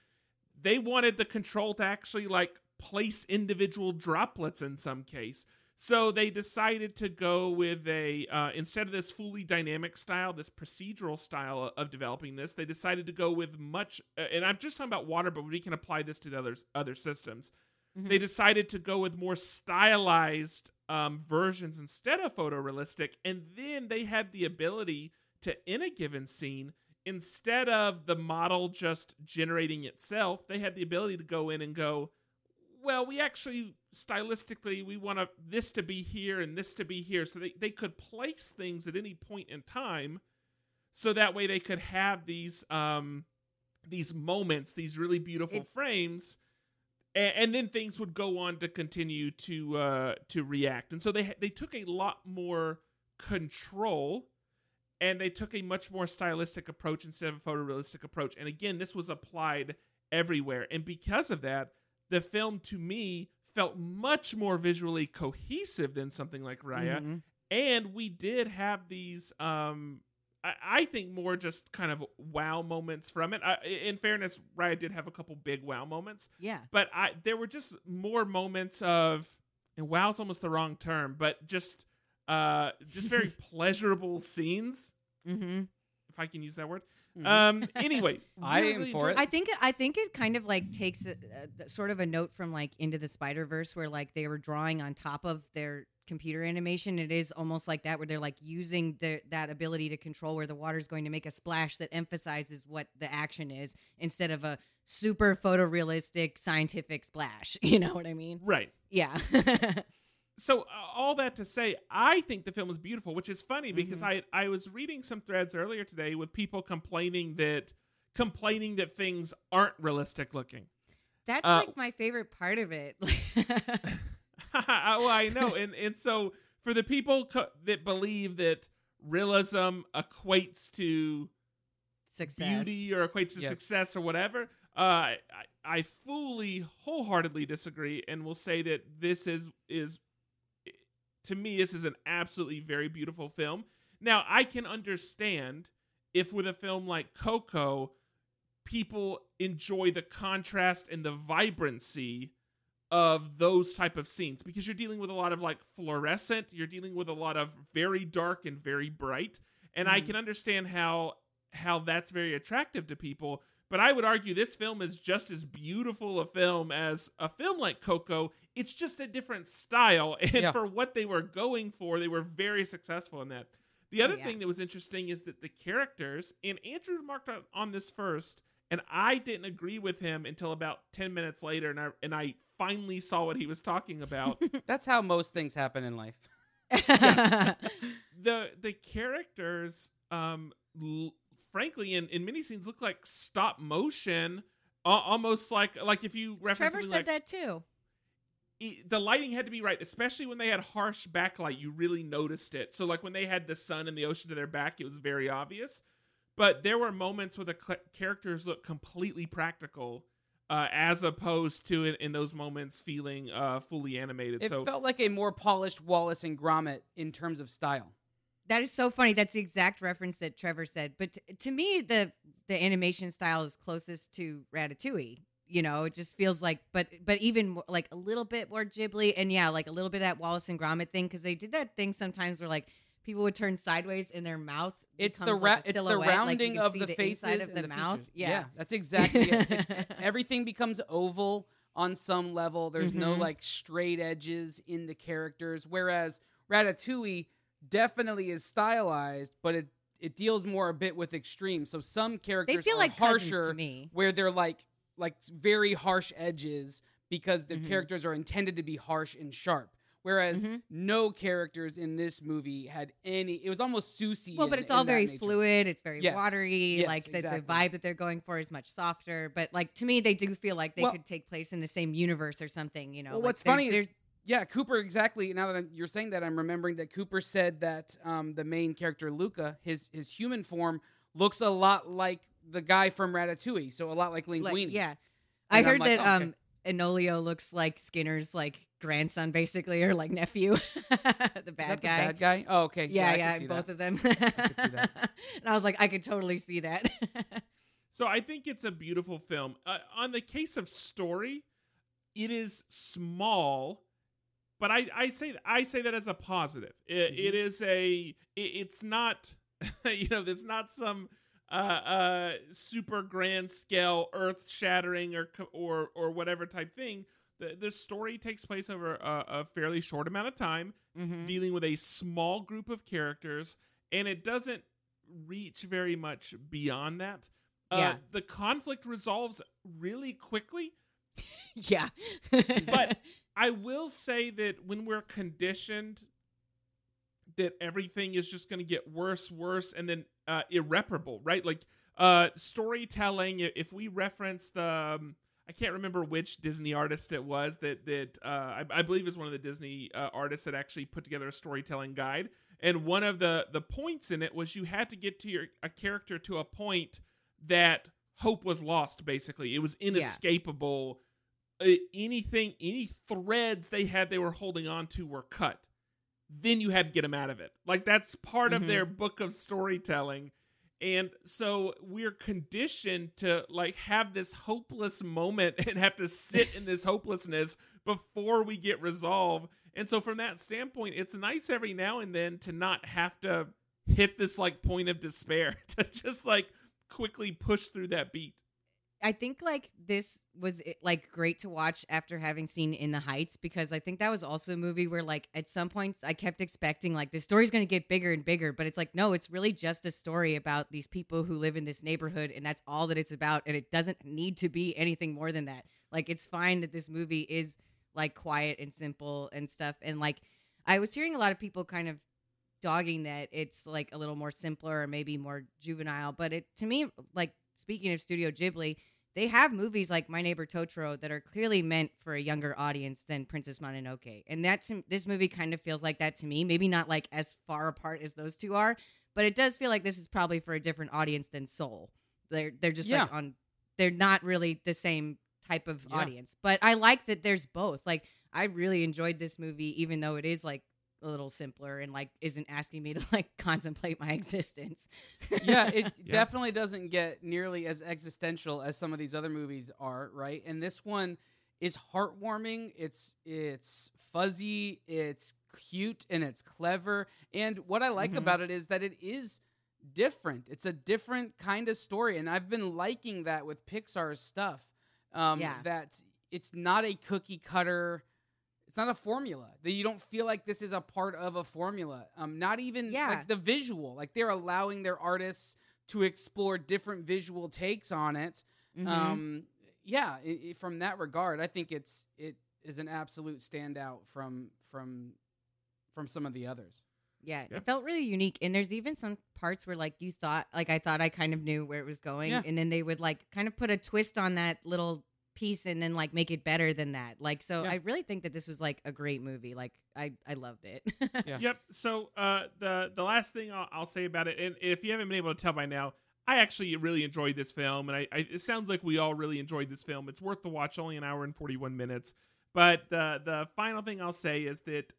they wanted the control to actually like place individual droplets in some case. So they decided to go with a uh, instead of this fully dynamic style, this procedural style of developing this, they decided to go with much. Uh, and I'm just talking about water, but we can apply this to the other other systems. Mhm. They decided to go with more stylized um, versions instead of photorealistic, and then they had the ability to in a given scene instead of the model just generating itself, they had the ability to go in and go, well, we actually stylistically we want to this to be here and this to be here, so they they could place things at any point in time, so that way they could have these um these moments, these really beautiful It's- frames. And, and then things would go on to continue to uh, to react, and so they they took a lot more control and they took a much more stylistic approach instead of a photorealistic approach. And again, this was applied everywhere. And because of that, the film to me felt much more visually cohesive than something like Raya. Mhm. And we did have these um I, I think more just kind of wow moments from it. I, in fairness, Raya did have a couple big wow moments, Yeah. but I there were just more moments of and wow's almost the wrong term, but just uh just very pleasurable scenes, Mm-hmm. if I can use that word. Mhm. Um anyway, I really am enjoyed- for it. I think I think it kind of like takes a, a, sort of a note from like Into the Spider Verse, where like they were drawing on top of their computer animation. It is almost like that, where they're like using the, that ability to control where the water is going to make a splash that emphasizes what the action is instead of a super photorealistic scientific splash. You know what I mean? Right. Yeah. so uh, all that to say, I think the film is beautiful, which is funny because Mhm. I I was reading some threads earlier today with people complaining that complaining that things aren't realistic looking. That's Uh, like my favorite part of it. well, I know, and and so for the people co- that believe that realism equates to Success. beauty or equates to Yes. success or whatever, uh, I, I fully, wholeheartedly disagree, and will say that this is is to me this is an absolutely very beautiful film. Now I can understand if with a film like Coco, people enjoy the contrast and the vibrancy of those type of scenes because you're dealing with a lot of like fluorescent you're dealing with a lot of very dark and very bright and i Mhm. can understand how how that's very attractive to people but i would argue this film is just as beautiful a film as a film like coco it's just a different style and Yeah. for what they were going for they were very successful in that the other yeah. thing that was interesting is that the characters and andrew remarked on, on this first and I didn't agree with him until about 10 minutes later and I and I finally saw what he was talking about. That's how most things happen in life. the the characters um l- frankly in in many scenes look like stop motion al- almost like like if you reference Trevor said like that too. the lighting had to be right, especially when they had harsh backlight. You really noticed it. So, like when they had the sun and the ocean to their back, it was very obvious. But there were moments where the cl- characters looked completely practical, uh, as opposed to in, in those moments feeling uh, fully animated. It so, felt like a more polished Wallace and Gromit in terms of style. That is so funny. That's the exact reference that Trevor said. But t- to me, the the animation style is closest to Ratatouille. You know, it just feels like, but but even more, like a little bit more Ghibli, and yeah, like a little bit of that Wallace and Gromit thing because they did that thing sometimes where like people would turn sideways in their mouth. It's the ra- like it's the silhouette, like rounding of see the, faces of and the, the mouth. features. Yeah. that's exactly it. Everything becomes oval on some level. There's no Mhm. like straight edges in the characters. Whereas Ratatouille definitely is stylized, but it it deals more a bit with extreme. So some characters they feel are like harsher to me. where they're like like very harsh edges because the Mhm. characters are intended to be harsh and sharp. Whereas Mhm. no characters in this movie had any. It was almost Susie. Well, but in- it's all very nature. fluid. It's very Yes. watery. Yes, like the, the vibe that they're going for is much softer. But like to me, they do feel like they Well- could take place in the same universe or something. You know. Well, like, what's there's- funny is, there's- yeah, Cooper exactly. Now that I'm, you're saying that, I'm remembering that Cooper said that um, the main character Luca, his his human form looks a lot like the guy from Ratatouille, so a lot like Linguini. like, yeah. And I heard like, that okay. um Enolio looks like Skinner's like grandson, basically, or like nephew, the Is bad that guy. the bad guy? Oh, okay. Yeah, I yeah, can see both that. of them. see that. and I was like, I could totally see that. So I think it's a beautiful film. Uh, on the case of story, it is small, but I, I say I say that as a positive. It, it is a it, it's not you know there's not some uh, uh, super grand scale earth shattering or or or whatever type thing. The the story takes place over a, a fairly short amount of time hmm dealing with a small group of characters, and it doesn't reach very much beyond that. Uh, Yeah. The conflict resolves really quickly. Yeah. But- I will say that when we're conditioned that everything is just going to get worse, worse, and then uh, irreparable, right? Like uh, storytelling. If we reference the, um, I can't remember which Disney artist it was that that uh, I, I believe is one of the Disney uh, artists that actually put together a storytelling guide. And one of the the points in it was you had to get to your a character to a point that hope was lost. Basically, it was inescapable uh, anything, any threads they had they were holding on to were cut. Then you had to get them out of it. Like that's part of Mhm. their book of storytelling. And so we're conditioned to like have this hopeless moment and have to sit in this hopelessness before we get resolve. And so from that standpoint, it's nice every now and then to not have to hit this like point of despair to just like quickly push through that beat. I think like this was eh, like great to watch after having seen In the Heights because I think that was also a movie where like at some points I kept expecting like the story's going to get bigger and bigger but it's like no it's really just a story about these people who live in this neighborhood and that's all that it's about and it doesn't need to be anything more than that. Like it's fine that this movie is like quiet and simple and stuff and like I was hearing a lot of people kind of dogging that it's like a little more simpler or maybe more juvenile but it to me like speaking of studio ghibli they have movies like my neighbor totoro that are clearly meant for a younger audience than princess mononoke. And that's this movie kind of feels like that to me. Maybe not like as far apart as those two are but it does feel like this is probably for a different audience than soul. They're they're just like on they're not really the same type of Yeah. audience. But i like that there's both. Like i really enjoyed this movie even though it is like a little simpler and like isn't asking me to like contemplate my existence. yeah, it Yeah. definitely doesn't get nearly as existential as some of these other movies are, right? And this one is heartwarming. It's it's fuzzy, it's cute, and it's clever. And what I like Mhm. about it is that it is different. It's a different kind of story, and I've been liking that with Pixar's stuff. Um, Yeah. That it's not a cookie cutter. It's not a formula. That you don't feel like this is a part of a formula. Um, not even Yeah. like the visual. Like they're allowing their artists to explore different visual takes on it. Mhm. Um, yeah, i i from that regard, I think it's it is an absolute standout from from from some of the others. Yeah, Yeah. it felt really unique. And there's even some parts where like you thought like I thought I kind of knew where it was going. Yeah. And then they would like kind of put a twist on that little piece and then like make it better than that. Like so Yeah. I really think that this was like a great movie. Like I I loved it. Yeah. Yep. So uh, the the last thing I'll, I'll say about it, and if you haven't been able to tell by now, I actually really enjoyed this film, and I, I it sounds like we all really enjoyed this film. It's worth the watch, only an hour and forty one minutes. But the the final thing I'll say is that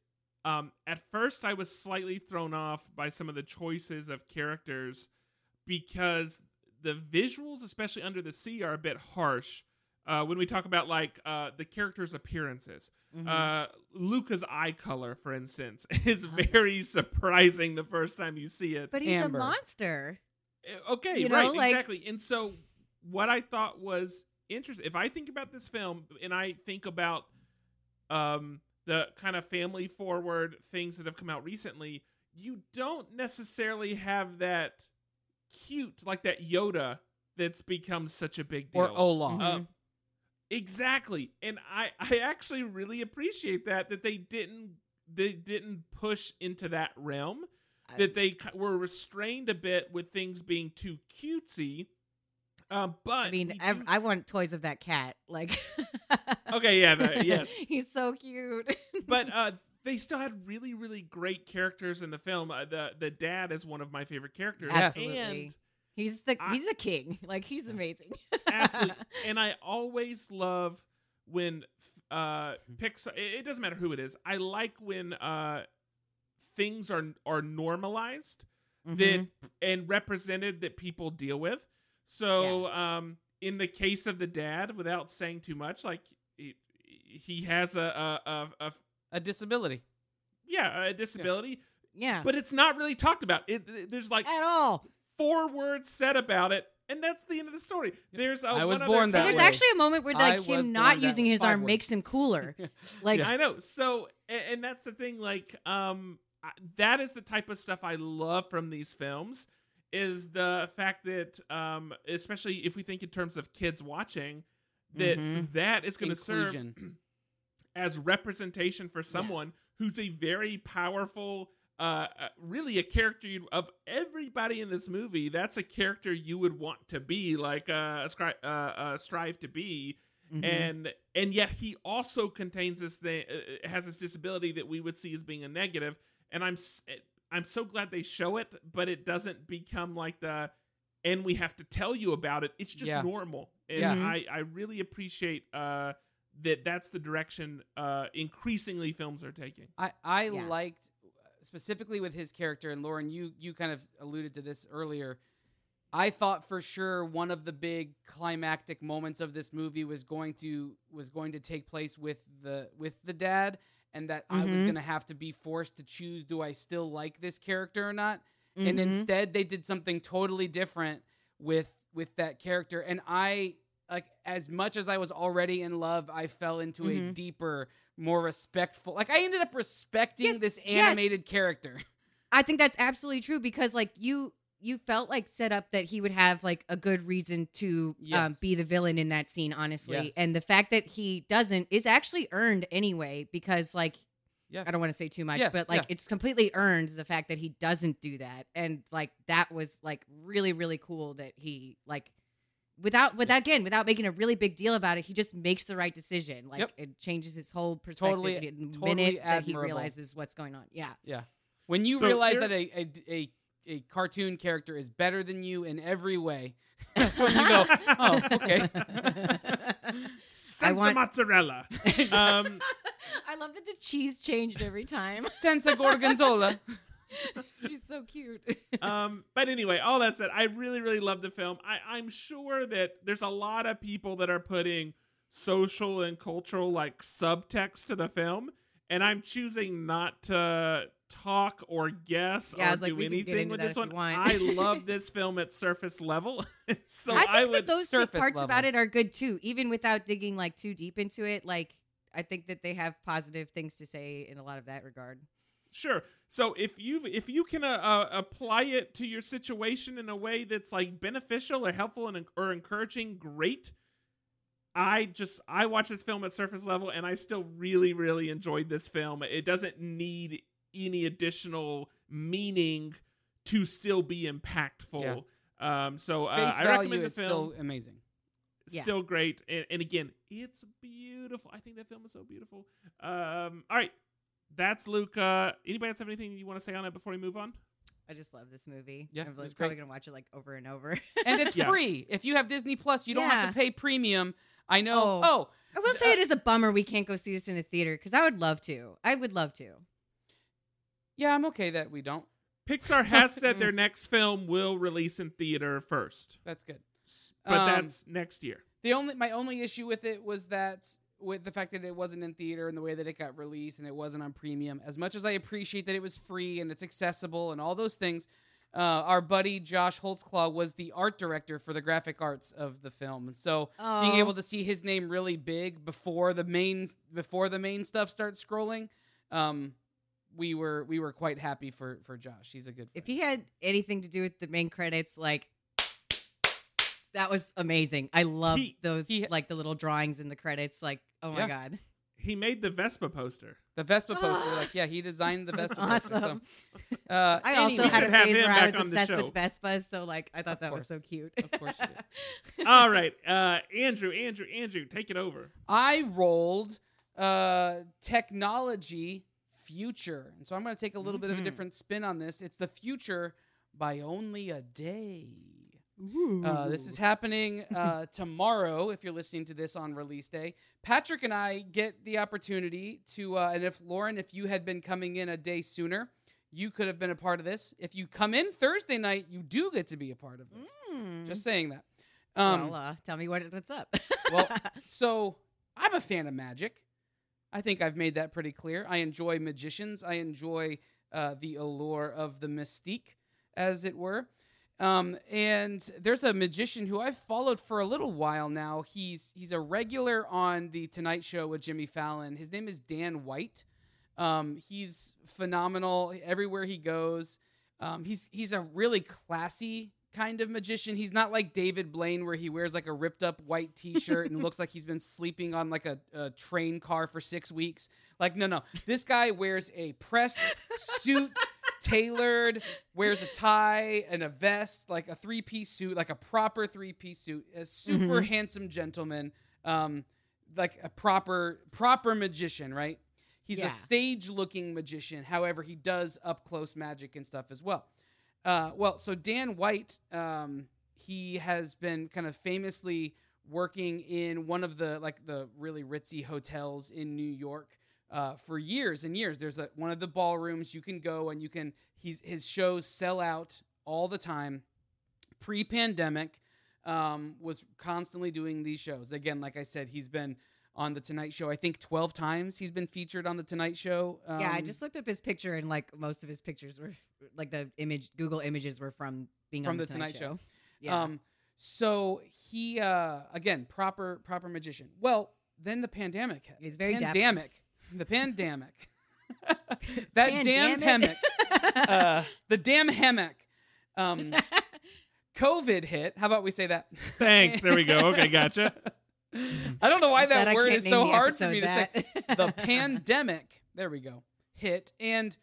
um, at first I was slightly thrown off by some of the choices of characters because the visuals, especially under the sea, are a bit harsh. Uh, when we talk about like uh, the characters' appearances. Mhm. Uh, Luca's eye color, for instance, is Oh, very surprising the first time you see it. but he's Amber. a monster. Uh, Okay, You know, right, like- exactly. And so, what I thought was interesting, if I think about this film and I think about um, the kind of family forward things that have come out recently, you don't necessarily have that cute, like that Yoda that's become such a big deal. Or Olaf. Mhm. Uh, exactly and i i actually really appreciate that that they didn't they didn't push into that realm I- that they were restrained a bit with things being too cutesy um but I mean, ev- do- I want toys of that cat. Like, Okay, yeah, that- yes. he's so cute. but uh they still had really really great characters in the film uh, the the dad is one of my favorite characters Absolutely. and he's the I- he's a king. Like, he's amazing. absolutely. And i always love when uh pixar it it doesn't matter who it is i like when uh things are are normalized that Mhm. and represented that people deal with. So um in the case of the dad without saying too much like he, he has a a, a, a A disability. yeah a disability. Yeah, but it's not really talked about. It, there's like at all. four words said about it and that's the end of the story there's a I was one born other that there's way. actually a moment where I like was him not born that using way. his Five arm words. makes him cooler. Like, I know. So, and, and that's the thing. Like, um, I- that is the type of stuff I love from these films. Is the fact that, um, especially if we think in terms of kids watching, that Mhm. that is going to serve Inclusion. as representation for someone who's a very powerful. Uh, uh, really a character you'd, of everybody in this movie. That's a character you would want to be, like uh, scri- uh, uh strive to be mhm. and and yet he also contains this thing uh, has this disability that we would see as being a negative. negative and i'm s- i'm so glad they show it but it doesn't become like the and we have to tell you about it it's just Yeah. normal and Yeah. i i really appreciate uh that that's the direction uh increasingly films are taking I I Yeah. liked specifically with his character and Lauren you you kind of alluded to this earlier. I thought for sure one of the big climactic moments of this movie was going to was going to take place with the with the dad and that I was Mhm. going to have to be forced to choose do I still like this character or not? And Mhm. instead they did something totally different with with that character and I like as much as I was already in love, I fell into a Mhm. deeper, more respectful. Like I ended up respecting Yes, this yes. animated character. I think that's absolutely true because like you you felt like set up that he would have like a good reason to um, be the villain in that scene honestly Yes. and the fact that he doesn't is actually earned anyway because like Yes. I don't want to say too much Yes, but like yeah. it's completely earned the fact that he doesn't do that and like that was like really really cool that he like without without again without making a really big deal about it he just makes the right decision like Yep. it changes his whole perspective Totally- in the totally minute that he realizes what's going on yeah Yeah. When you So realize that a, a a a cartoon character is better than you in every way, that's when you go, oh, okay. Santa want- mozzarella um I love that the cheese changed every time. Santa Gorgonzola. She's so cute. um, but anyway, all that said, I really, really love the film. I, I'm sure that there's a lot of people that are putting social and cultural like subtext to the film, and I'm choosing not to talk or guess Yeah, or was like, do we can get anything with this one. I love this film at surface level, so I I, think would. that those surface parts about it are good too, even without digging like too deep into it. Like I think that they have positive things to say in a lot of that regard. Sure. So if you if you can uh, uh, apply it to your situation in a way that's like beneficial or helpful and or encouraging, great. I just I watched this film at surface level and I still really really enjoyed this film. It doesn't need any additional meaning to still be impactful. Um, so uh, I recommend the film. still amazing. Yeah. Still great, and, and again, it's beautiful. I think that film is so beautiful. Um, all right, that's Luca. Anybody else have anything you want to say on it before we move on? I just love this movie. Yeah, I'm like, probably great. gonna watch it like over and over. And it's Yeah. free. If you have Disney Plus, you don't have to pay premium. I know. Oh. Oh, I will say Uh, it is a bummer we can't go see this in a theater because I would love to. I would love to. yeah, I'm okay that we don't. Pixar has said their next film will release in theater first, That's good. But Um, that's next year. The only my only issue with it was that with the fact that it wasn't in theater and the way that it got released and it wasn't on premium. As much as I appreciate that it was free and it's accessible and all those things, uh, our buddy Josh Holtzclaw was the art director for the graphic arts of the film, so being Oh. able to see his name really big before the main before the main stuff starts scrolling, um, we were we were quite happy for for Josh. He's a good. If he had anything to do with the main credits, like that was amazing. I love He- those he- like the little drawings in the credits. Like, oh my Yeah. god, He made the Vespa poster. the Vespa poster, like yeah, he designed the Vespa poster. awesome. So, uh, I also anyway- had a should have phase him where I back was on the obsessed show. with Vespas, so like I thought Of that was so course. cute. Of course you All right, uh, Andrew, Andrew, Andrew, take it over. I rolled uh, technology future. And so I'm going to take a little bit of a Mhm. different spin on this. It's the future by only a day. Uh, this is happening uh, tomorrow if you're listening to this on release day. Patrick and I get the opportunity to, uh, and if Lauren, if you had been coming in a day sooner, you could have been a part of this. If you come in Thursday night, you do get to be a part of this. Mm. Just saying that. Um, well, uh, tell me what, what's up. well, so I'm a fan of magic. I think I've made that pretty clear. I enjoy magicians. I enjoy uh, the allure of the mystique, as it were. Um, and there's a magician who I've followed for a little while now. He's he's a regular on the Tonight Show with Jimmy Fallon. His name is Dan White. Um, he's phenomenal everywhere he goes. Um, he's he's a really classy kind of magician. He's not like David Blaine where he wears like a ripped up white t-shirt and looks like he's been sleeping on like a, a train car for six weeks. Like no no, this guy wears a pressed suit, tailored, wears a tie and a vest, like a three piece suit, like a proper three piece suit. A super Mhm. handsome gentleman, um, like a proper proper magician, right? He's Yeah. a stage looking magician. However, he does up close magic and stuff as well. Uh, well, so Dan White, um, he has been kind of famously working in one of the like the really ritzy hotels in New York uh, for years and years. There's a, one of the ballrooms you can go and you can. He's his shows sell out all the time. Pre-pandemic, um, was constantly doing these shows. Again, like I said, he's been on the Tonight Show. I think twelve times he's been featured on the Tonight Show. Um, yeah, I just looked up his picture, and like most of his pictures were like the image Google images were from being From on the, The Tonight Show. Yeah. Um, so he uh, again proper proper magician. Well, then the pandemic hit. He's very dapper. pandemic. The pandemic. that damn Pandemic. hammock. uh, the damn hammock. Um, COVID hit. How about we say that? Thanks. There we go. Okay, gotcha. I don't know why Said that word is so hard for episode me to say. the pandemic, there we go, hit and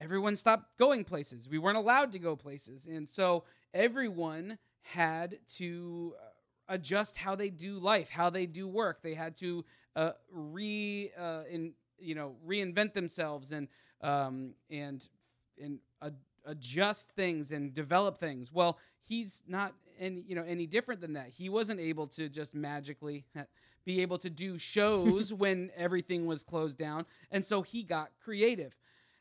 everyone stopped going places. We weren't allowed to go places. And so everyone had to uh, adjust how they do life, how they do work. They had to uh, re uh, in you know reinvent themselves and um, and and ad- adjust things and develop things. Well, he's not any you know any different than that. He wasn't able to just magically be able to do shows when everything was closed down, and so he got creative.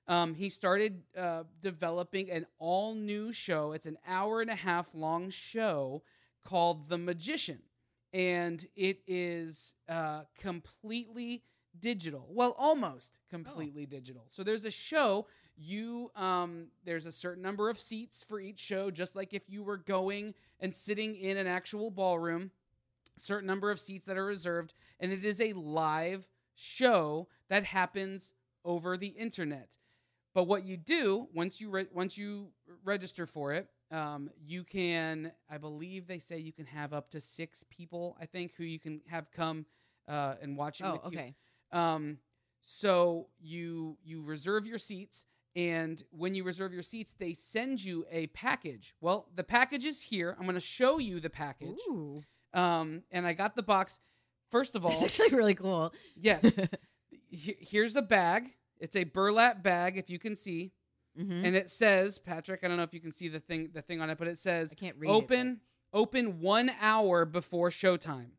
Um, he started uh, developing an all new show. It's an hour and a half long show called The Magician. And it is uh, completely digital. Well, almost completely digital. So there's a show. You um, there's a certain number of seats for each show, just like if you were going and sitting in an actual ballroom. Certain number of seats that are reserved, and it is a live show that happens over the internet. But what you do once you re- once you register for it, um, you can, I believe they say you can have up to six people. I think who you can have come uh, and watch it oh, with you. okay. Um, so you you reserve your seats, and when you reserve your seats, they send you a package. Well, the package is here. I'm going to show you the package. Ooh, Um, and I got the box. First of all, it's actually really cool. yes, he- here's a bag. It's a burlap bag, if you can see, Mm-hmm. and it says, Patrick. I don't know if you can see the thing the thing on it, but it says I can't read it, open open one hour before showtime.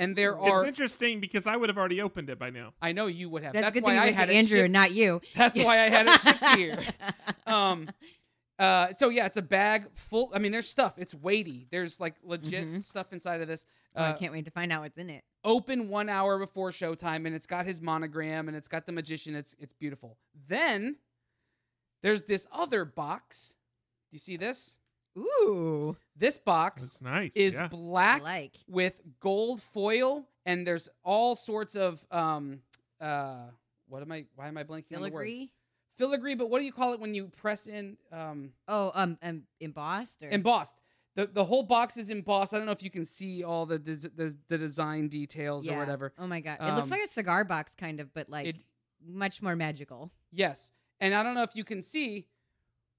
And there are It's interesting because I would have already opened it by now. I know you would have. That's, That's, a good why thing I had to it Andrew shipped. and not you. That's why I had it shipped here. Um, Uh, so yeah, it's a bag full. I mean, there's stuff. It's weighty. There's like legit Mhm. stuff inside of this. Oh, I Uh, can't wait to find out what's in it. open one hour before showtime, and it's got his monogram and it's got the magician. It's it's beautiful. Then there's this other box. Do you see this? Ooh, This box That's nice. is yeah. I black like. with gold foil, and there's all sorts of um uh what am I? Why am I blanking on the word? Filigree. Filigree, but what do you call it when you press in um Oh, um, um, embossed or embossed? The the whole box is embossed. I don't know if you can see all the des- the, the design details or whatever. Oh my god, it looks Um, like a cigar box kind of, but like It much more magical. yes, and I don't know if you can see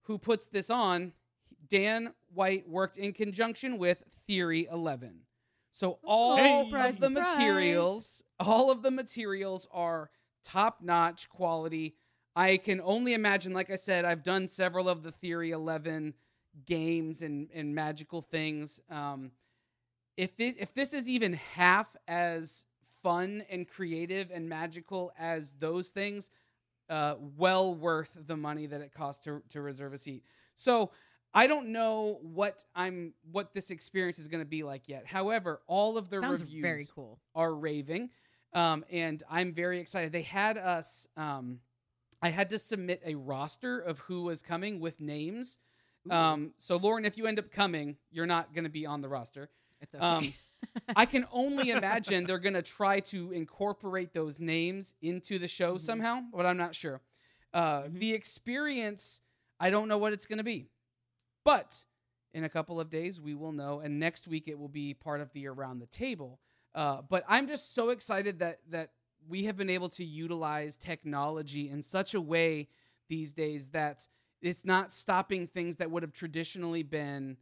who puts this on. Dan White worked in conjunction with Theory Eleven, so all Hey. of the materials, all of the materials are top notch quality. I can only imagine. Like I said, I've done several of the Theory Eleven games and and magical things. Um, if it if this is even half as fun and creative and magical as those things, uh, well worth the money that it costs to to reserve a seat. So I don't know what I'm what this experience is going to be like yet. However, all of the Sounds reviews very cool. are raving, um, and I'm very excited. They had us. Um, I had to submit a roster of who was coming with names. Um, so Lauren, if you end up coming, you're not going to be on the roster. it's okay. um, I can only imagine they're going to try to incorporate those names into the show Mhm. somehow, but I'm not sure. Uh, Mhm. The experience, I don't know what it's going to be. But in a couple of days, we will know. And next week, it will be part of the Around the Table. Uh, but I'm just so excited that, that we have been able to utilize technology in such a way these days that it's not stopping things that would have traditionally been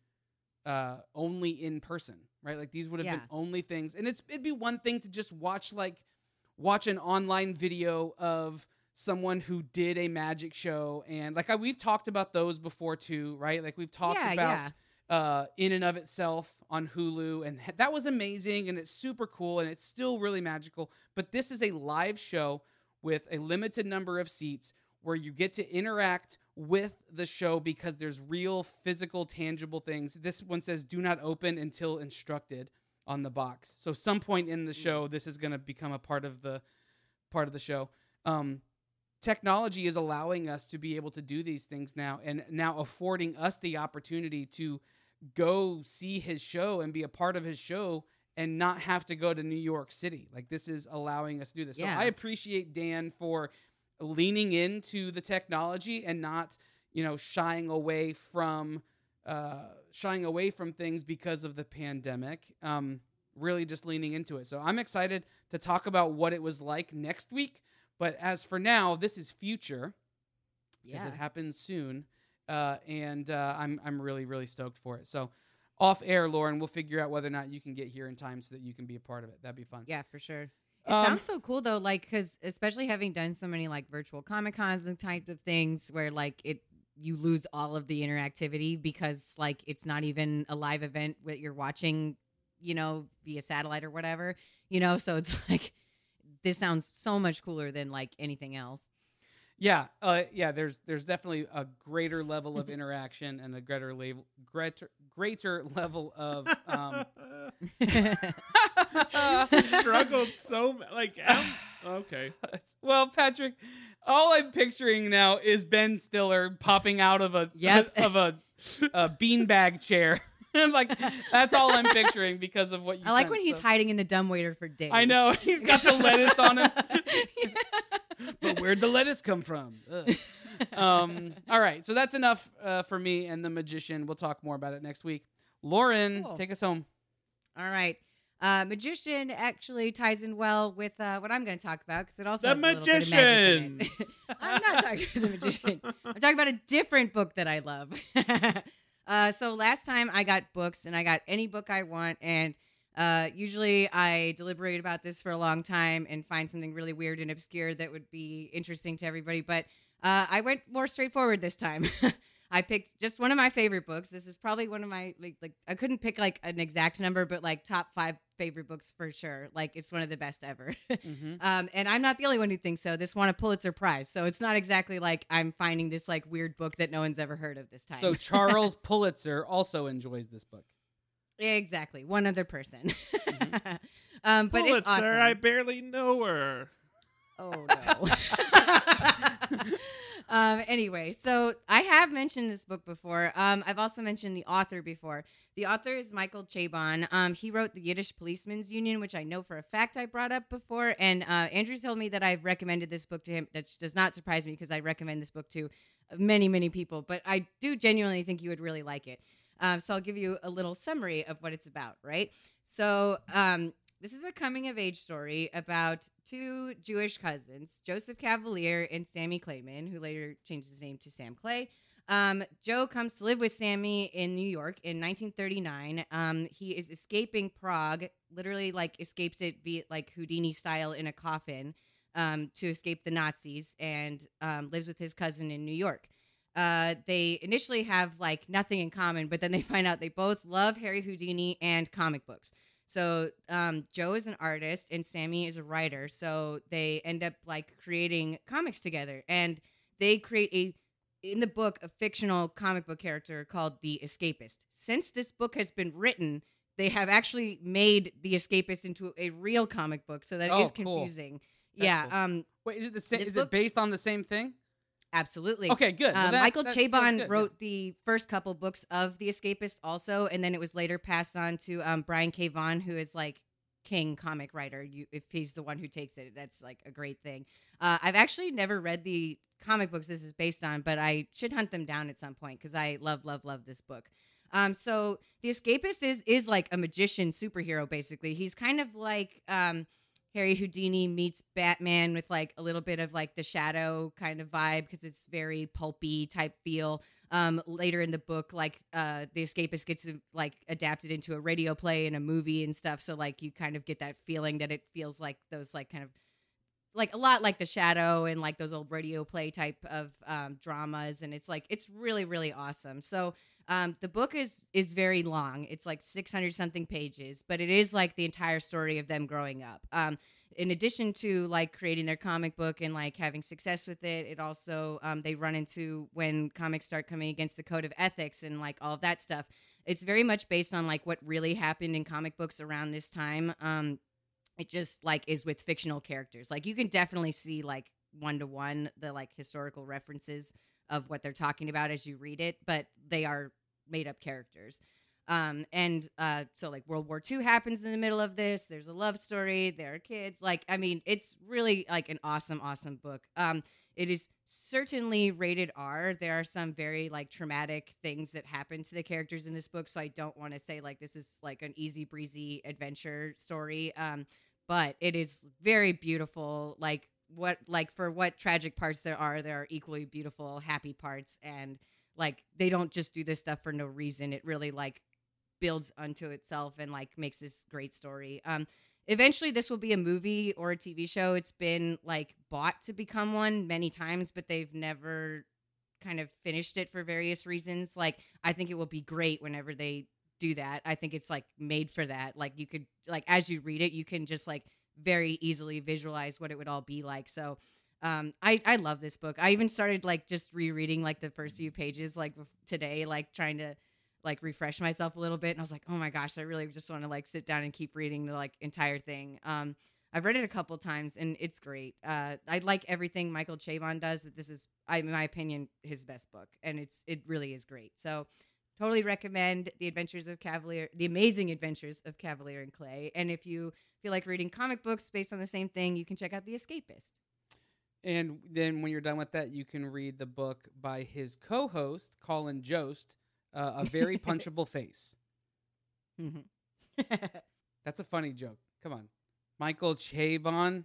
uh, only in person, right? Like these would have been only things, and it's it'd be one thing to just watch like watch an online video of someone who did a magic show, and like I, we've talked about those before too, right? Like we've talked Yeah, about uh, in and of itself on Hulu, and that was amazing, and it's super cool, and it's still really magical. But this is a live show with a limited number of seats where you get to interact with the show because there's real physical tangible things. This one says do not open until instructed on the box. So some point in the show this is going to become a part of the part of the show. Um, technology is allowing us to be able to do these things now and now affording us the opportunity to go see his show and be a part of his show and not have to go to New York City. Like this is allowing us to do this. Yeah. So I appreciate Dan for leaning into the technology and not, you know, shying away from uh, shying away from things because of the pandemic. Um, really just leaning into it. So I'm excited to talk about what it was like next week. But as for now, this is future because yeah. it happens soon, uh, and uh, I'm I'm really really stoked for it. So off air, Lauren, we'll figure out whether or not you can get here in time so that you can be a part of it. That'd be fun. Yeah, for sure. It Um, sounds so cool though, like because especially having done so many like virtual comic cons and type of things where like it you lose all of the interactivity because like it's not even a live event that you're watching, you know, via satellite or whatever, you know. So it's like this sounds so much cooler than like anything else. Yeah, uh, yeah. There's there's definitely a greater level of interaction and a greater level greater greater level of um, struggled so m- like I'm- okay. well, Patrick, all I'm picturing now is Ben Stiller popping out of a Yep. of a, a beanbag chair. like that's all I'm picturing because of what you. I like sent, when he's so- hiding in the dumbwaiter for days. I know he's got the lettuce on him. but where'd the lettuce come from? Um, all right, so that's enough uh, for me and the magician. We'll talk more about it next week. Lauren, Cool. take us home. All right. Uh, magician actually ties in well with uh, what I'm going to talk about because it also The has a little bit of magic in it. magicians. I'm not talking about the magician. I'm talking about a different book that I love. Uh, so last time I got books and I got any book I want, and uh, usually I deliberate about this for a long time and find something really weird and obscure that would be interesting to everybody. But uh, I went more straightforward this time. I picked just one of my favorite books. This is probably one of my like like I couldn't pick like an exact number, but like top five favorite books for sure. Like it's one of the best ever. Mhm. um, and I'm not the only one who thinks so. This won a Pulitzer Prize, so it's not exactly like I'm finding this like weird book that no one's ever heard of this time. So Charles Pulitzer also enjoys this book. exactly one other person. Mm-hmm. um, but Pulitzer, it's awesome. I barely know her. Oh no. Um, anyway, so I have mentioned this book before. Um, I've also mentioned the author before. The author is Michael Chabon. Um, he wrote the Yiddish Policemen's Union, which I know for a fact I brought up before. And uh, Andrew told me that I've recommended this book to him. That does not surprise me because I recommend this book to many, many people. But I do genuinely think you would really like it. Um, so I'll give you a little summary of what it's about, right? So um, this is a coming of age story about two Jewish cousins, Joseph Kavalier and Sammy Klayman, who later changed his name to Sam Clay. Um, Joe comes to live with Sammy in New York in 1939. Um, he is escaping Prague, literally like escapes it via like Houdini style in a coffin um, to escape the Nazis, and um, lives with his cousin in New York. Uh, they initially have like nothing in common, but then they find out they both love Harry Houdini and comic books. So um, Joe is an artist and Sammy is a writer. So they end up like creating comics together, and they create a in the book a fictional comic book character called the Escapist. Since this book has been written, they have actually made the Escapist into a real comic book, so that is Oh, cool. confusing. That's yeah, cool. um, Wait, is it the same? Is book- it based on the same thing? Absolutely. Okay, good. Well, Uh, that- Michael that Chabon good, yeah. wrote the first couple books of The Escapist also, and then it was later passed on to um, Brian K. Vaughan, who is like king comic writer. You, if he's the one who takes it, that's like a great thing. Uh, I've actually never read the comic books this is based on, but I should hunt them down at some point because I love, love, love this book. Um, so the escapist is is like a magician superhero. Basically, he's kind of like um, Harry Houdini meets Batman with like a little bit of like the shadow kind of vibe because it's very pulpy type feel. Um, later in the book, like uh, the escapist gets like adapted into a radio play and a movie and stuff. So like you kind of get that feeling that it feels like those like kind of like a lot like the shadow and like those old radio play type of um, dramas and it's like it's really really awesome so um, the book is is very long. It's like 600 something pages but it is like the entire story of them growing up. Um, in addition to like creating their comic book and like having success with it it also um, they run into when comics start coming against the code of ethics and like all of that stuff. It's very much based on like what really happened in comic books around this time. Um, it just like is with fictional characters. Like you can definitely see like one to one the like historical references of what they're talking about as you read it but they are made up characters. Um and uh so like world war ii happens in the middle of this. There's a love story. There are kids. Like i mean it's really like an awesome awesome book. Um it is certainly rated r. There are some very like traumatic things that happen to the characters in this book so i don't want to say like this is like an easy breezy adventure story. Um but it is very beautiful. Like what like for what tragic parts there are there are equally beautiful happy parts. And like they don't just do this stuff for no reason it really like builds unto itself and like makes this great story. Um eventually this will be a movie or a tv show it's been like bought to become one many times but they've never kind of finished it for various reasons like i think it will be great whenever they do that i think it's like made for that like you could like as you read it you can just like very easily visualize what it would all be like so um i i love this book. I even started like just rereading like the first few pages like today like trying to like refresh myself a little bit and i was like oh my gosh i really just want to like sit down and keep reading the like entire thing. Um i've read it a couple times and it's great. Uh i like everything michael chabon does but this is I, in my opinion his best book and it's it really is great. So totally recommend the adventures of Kavalier the amazing adventures of Kavalier and clay and if you feel like reading comic books based on the same thing you can check out the escapist And then when you're done with that, you can read the book by his co-host Colin Jost, uh, a very punchable face. Mhm. That's a funny joke. Come on, Michael Chabon,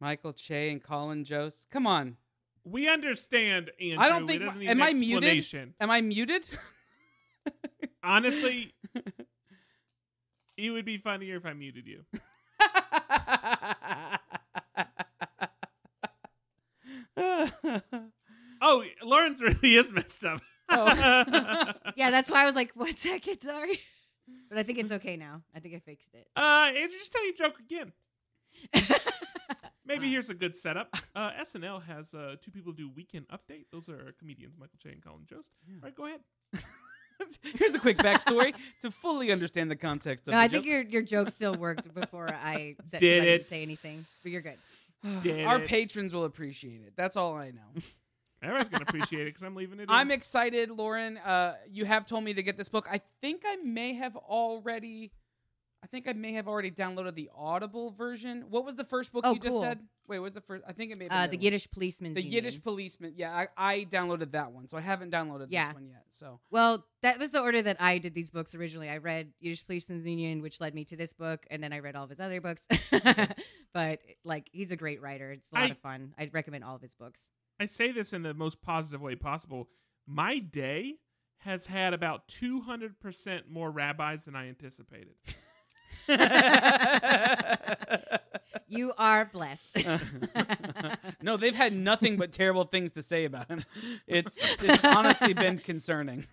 Michael Che, and Colin Jost. Come on. We understand, Andrew. I don't think. It doesn't need Am an I muted? Am I muted? Honestly, it would be funnier if I muted you. Oh, Lawrence really is messed up. Oh. Yeah, that's why I was like, "One second, sorry," but I think it's okay now. I think I fixed it. uh, Andrew, just tell your joke again. Maybe here's a good setup. Uh, SNL has uh, two people do weekend update. Those are comedians Michael Che and Colin Jost. Yeah. All right, go ahead. Here's a quick backstory to fully understand the context of no, I think your your joke still worked before I said Did I didn't it. say anything. But you're good. Did Our it. patrons will appreciate it. That's all I know. Everyone's gonna appreciate it because I'm leaving it. In. I'm excited, Lauren. Uh, you have told me to get this book. I think I may have already. I think I may have already downloaded the Audible version. What was the first book Oh, you just cool. said? Wait, what was the first? I think it may have been Uh, other the one. Yiddish policeman. The Yiddish policeman. Yeah, I, I downloaded that one, so I haven't downloaded Yeah. this one yet. So Well, that was the order that I did these books originally. I read Yiddish Policeman's Union, which led me to this book, and then I read all of his other books. but like, he's a great writer. It's a lot I- of fun. I'd recommend all of his books. I say this in the most positive way possible. My day has had about 200% more rabbis than I anticipated. You are blessed. no, they've had nothing but terrible things to say about him. It's it's honestly been concerning.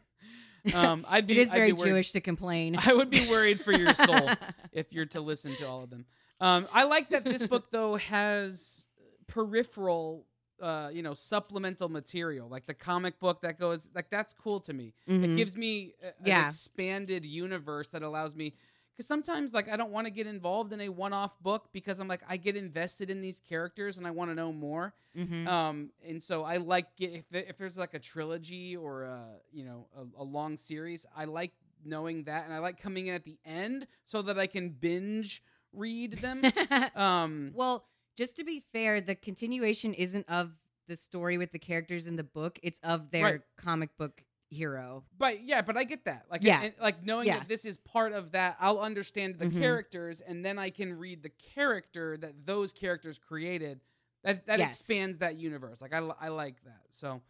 Um, I'd it be is I'd very Jewish to complain. I would be worried for your soul if you're to listen to all of them. Um, I like that this book though has peripheral, uh, you know, supplemental material, like the comic book that goes like that's cool to me. It Mhm. gives me a- an expanded universe that allows me. Because sometimes, like, I don't want to get involved in a one-off book because I'm like, I get invested in these characters and I want to know more. Mhm. Um, and so I like get, if the- if there's like a trilogy or a you know a, a long series, I like knowing that, and I like coming in at the end so that I can binge read them. um, well, just to be fair, the continuation isn't of the story with the characters in the book; it's of their Right. comic book hero. but yeah, but I get that. Like, Yeah. and- like knowing Yeah. that this is part of that, I'll understand the Mhm. characters, and then I can read the character that those characters created. That that Yes. expands that universe. Like I, I like that. So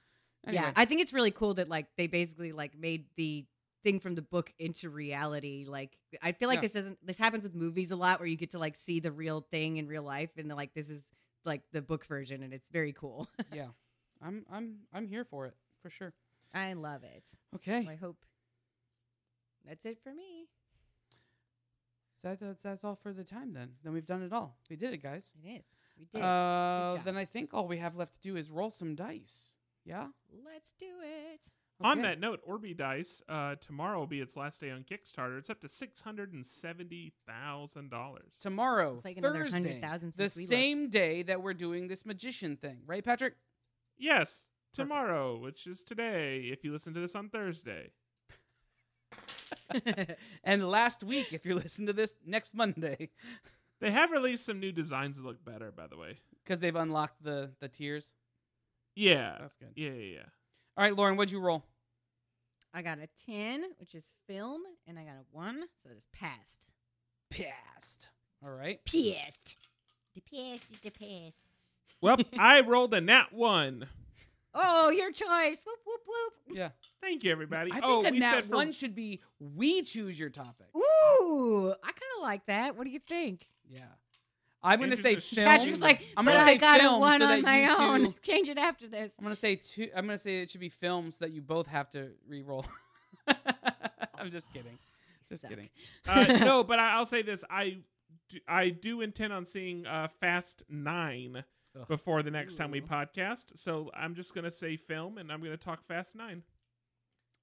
anyway. Yeah, I think it's really cool that like they basically like made the thing from the book into reality. Like I feel like Yeah. this doesn't this happens with movies a lot where you get to like see the real thing in real life and like this is like the book version and it's very cool. yeah, I'm I'm I'm here for it for sure. I love it. Okay. So I hope that's it for me. So that, that's, that's all for the time then. Then we've done it all. We did it, guys. It is. We did. Uh, then I think all we have left to do is roll some dice. Yeah? Let's do it. On that note, Orby Dice, uh, tomorrow will be its last day on Kickstarter. It's up to $670,000. Tomorrow, It's like another Thursday, 100,000 the since we same day that we're doing this magician thing. Right, Patrick? Yes, tomorrow, which is today, if you listen to this on Thursday. And last week, if you listen to this, next Monday. They have released some new designs that look better, by the way. Because they've unlocked the, the tiers. Yeah. That's good. Yeah, yeah, yeah. All right, Lauren, what'd you roll? I got a 10, which is film, and I got a 1, so it's passed. Passed. All right. Pissed. The past is the past. Well, I rolled a nat one. Oh, your choice. Whoop, whoop, whoop. Yeah. Thank you, everybody. I think oh, a we nat said for, one should be we choose your topic. Ooh, I kind of like that. What do you think? Yeah. I'm going to Andrew's say just film. Patrick's like, I'm but gonna I got a film one so on my own. two- Change it after this. I'm gonna say two. I'm gonna say it should be film so that you both have to re-roll. I'm just kidding. Just Suck. kidding. uh, no, but I, I'll say this: I do, I do intend on seeing uh, Fast Nine Ugh. before the next time we podcast. So I'm just gonna say film, and I'm gonna talk Fast Nine.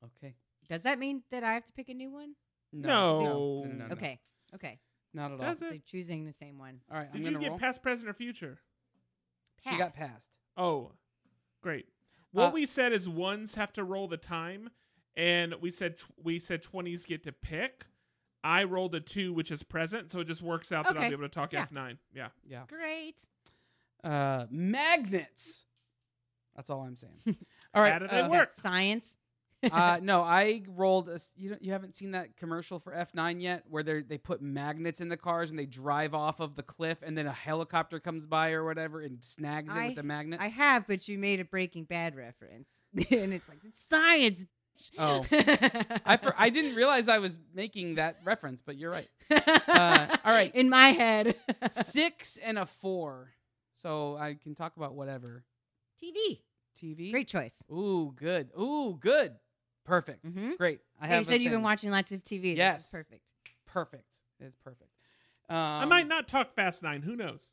Okay. Does that mean that I have to pick a new one? No. no, no, no, no. Okay. Okay. not at all. Does So it? choosing the same one. All right, I'm Did you gonna get roll. past, present, or future? She got Pass. passed. Oh, great. What Uh, we said is ones have to roll the time, and we said tw- we said twenties get to pick. I rolled a two, which is present, so it just works out that I'll Okay. be able to talk Yeah. F nine. Yeah. Yeah. Great. Uh, magnets. That's all I'm saying. All right. How do they uh, work? Science. uh, no, I rolled. A, s- you don't, you haven't seen that commercial for F9 yet, where they they put magnets in the cars and they drive off of the cliff, and then a helicopter comes by or whatever and snags it with the magnet. I have, but you made a Breaking Bad reference, and it's like it's science. Oh. I for, I didn't realize I was making that reference, but you're right. Uh, all right. In my head. Six and a four, so I can talk about whatever. TV. TV. Great choice. Ooh, good. Ooh, good. Perfect. Mhm. Great. I Yeah, have. you said you've been watching lots of TV. This Yes. is perfect. Perfect. It's perfect. Um, I might not talk Fast Nine. Who knows?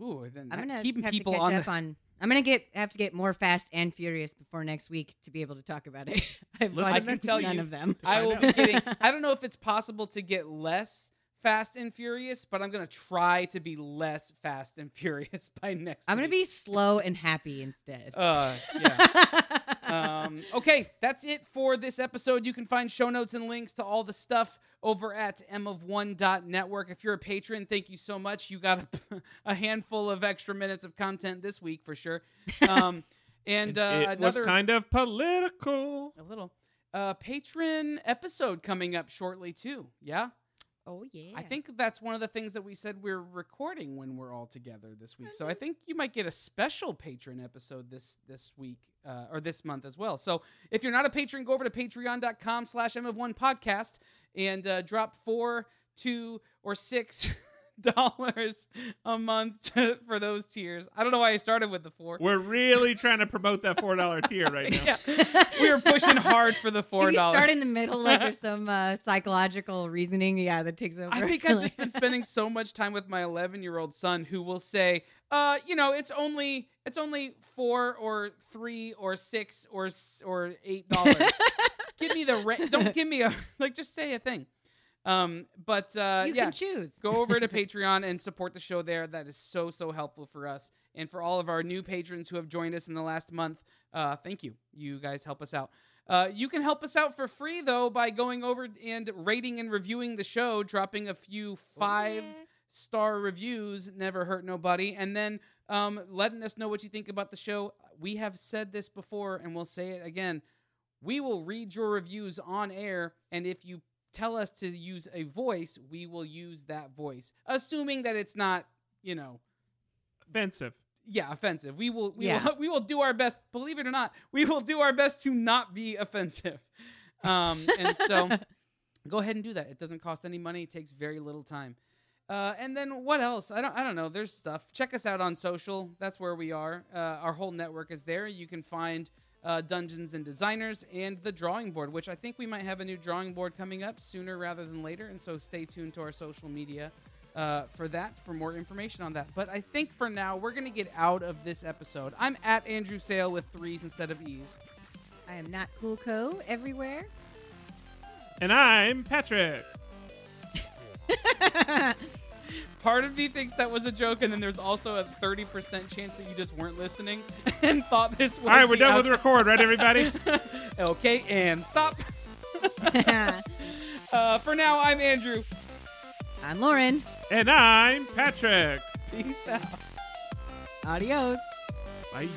Ooh, then I'm that- gonna keeping have people to catch on up the. on. I'm gonna get have to get more Fast and Furious before next week to be able to talk about it. I've Listen, watched I can tell none you- of them. I will be getting. I don't know if it's possible to get less Fast and Furious, but I'm gonna try to be less Fast and Furious by next. I'm gonna be slow and happy instead. Uh, yeah. um, okay, that's it for this episode. You can find show notes and links to all the stuff over at mof1.network. If you're a patron, thank you so much. You got a, a handful of extra minutes of content this week for sure. Um, and uh, it was another kind of political. a little uh, patron episode coming up shortly too. Yeah. Oh yeah. I think that's one of the things that we said we're recording when we're all together this week. So I think you might get a special patron episode this this week uh, or this month as well. So if you're not a patron, go over to patreon.com slash M of one podcast and uh, drop four, two, or six dollars a month for those tiers. I don't know why I started with the four. We're really trying to promote that four dollar tier right now. yeah. We are pushing hard for the four dollars. start in the middle, like there's some uh, psychological reasoning, yeah, that takes over. I think I've just been spending so much time with my 11 year old son who will say, uh, you know, it's only it's only four or three or six or or eight dollars. give me the rent. Don't give me a like. Just say a thing. Um, but uh, you yeah, can choose. go over to Patreon and support the show there. That is so so helpful for us and for all of our new patrons who have joined us in the last month. Uh, thank you. You guys help us out. Uh, you can help us out for free though by going over and rating and reviewing the show, dropping a few five yeah. star reviews. Never hurt nobody, and then um, letting us know what you think about the show. We have said this before, and we'll say it again. We will read your reviews on air, and if you tell us to use a voice, we will use that voice, assuming that it's not, you know, Offensive. yeah, offensive. We will, we Yeah. will, we will do our best. Believe it or not, we will do our best to not be offensive. Um, and so, go ahead and do that. It doesn't cost any money. It takes very little time. Uh, and then what else? I don't. I don't know. There's stuff. Check us out on social. That's where we are. Uh, our whole network is there. You can find uh, Dungeons and Designers and the drawing board, which I think we might have a new drawing board coming up sooner rather than later. And so stay tuned to our social media uh, for that for more information on that. But I think for now we're gonna get out of this episode. I'm at Andrew Sale with threes instead of e's. I am not cool co everywhere. And I'm Patrick. Part of me thinks that was a joke, and then there's also a 30% chance that you just weren't listening and thought this was. All right, we're the done with out- record, right, everybody? Okay, and stop. Uh, for now, I'm Andrew. I'm Lauren. and I'm Patrick. Peace out. Adios. Bye.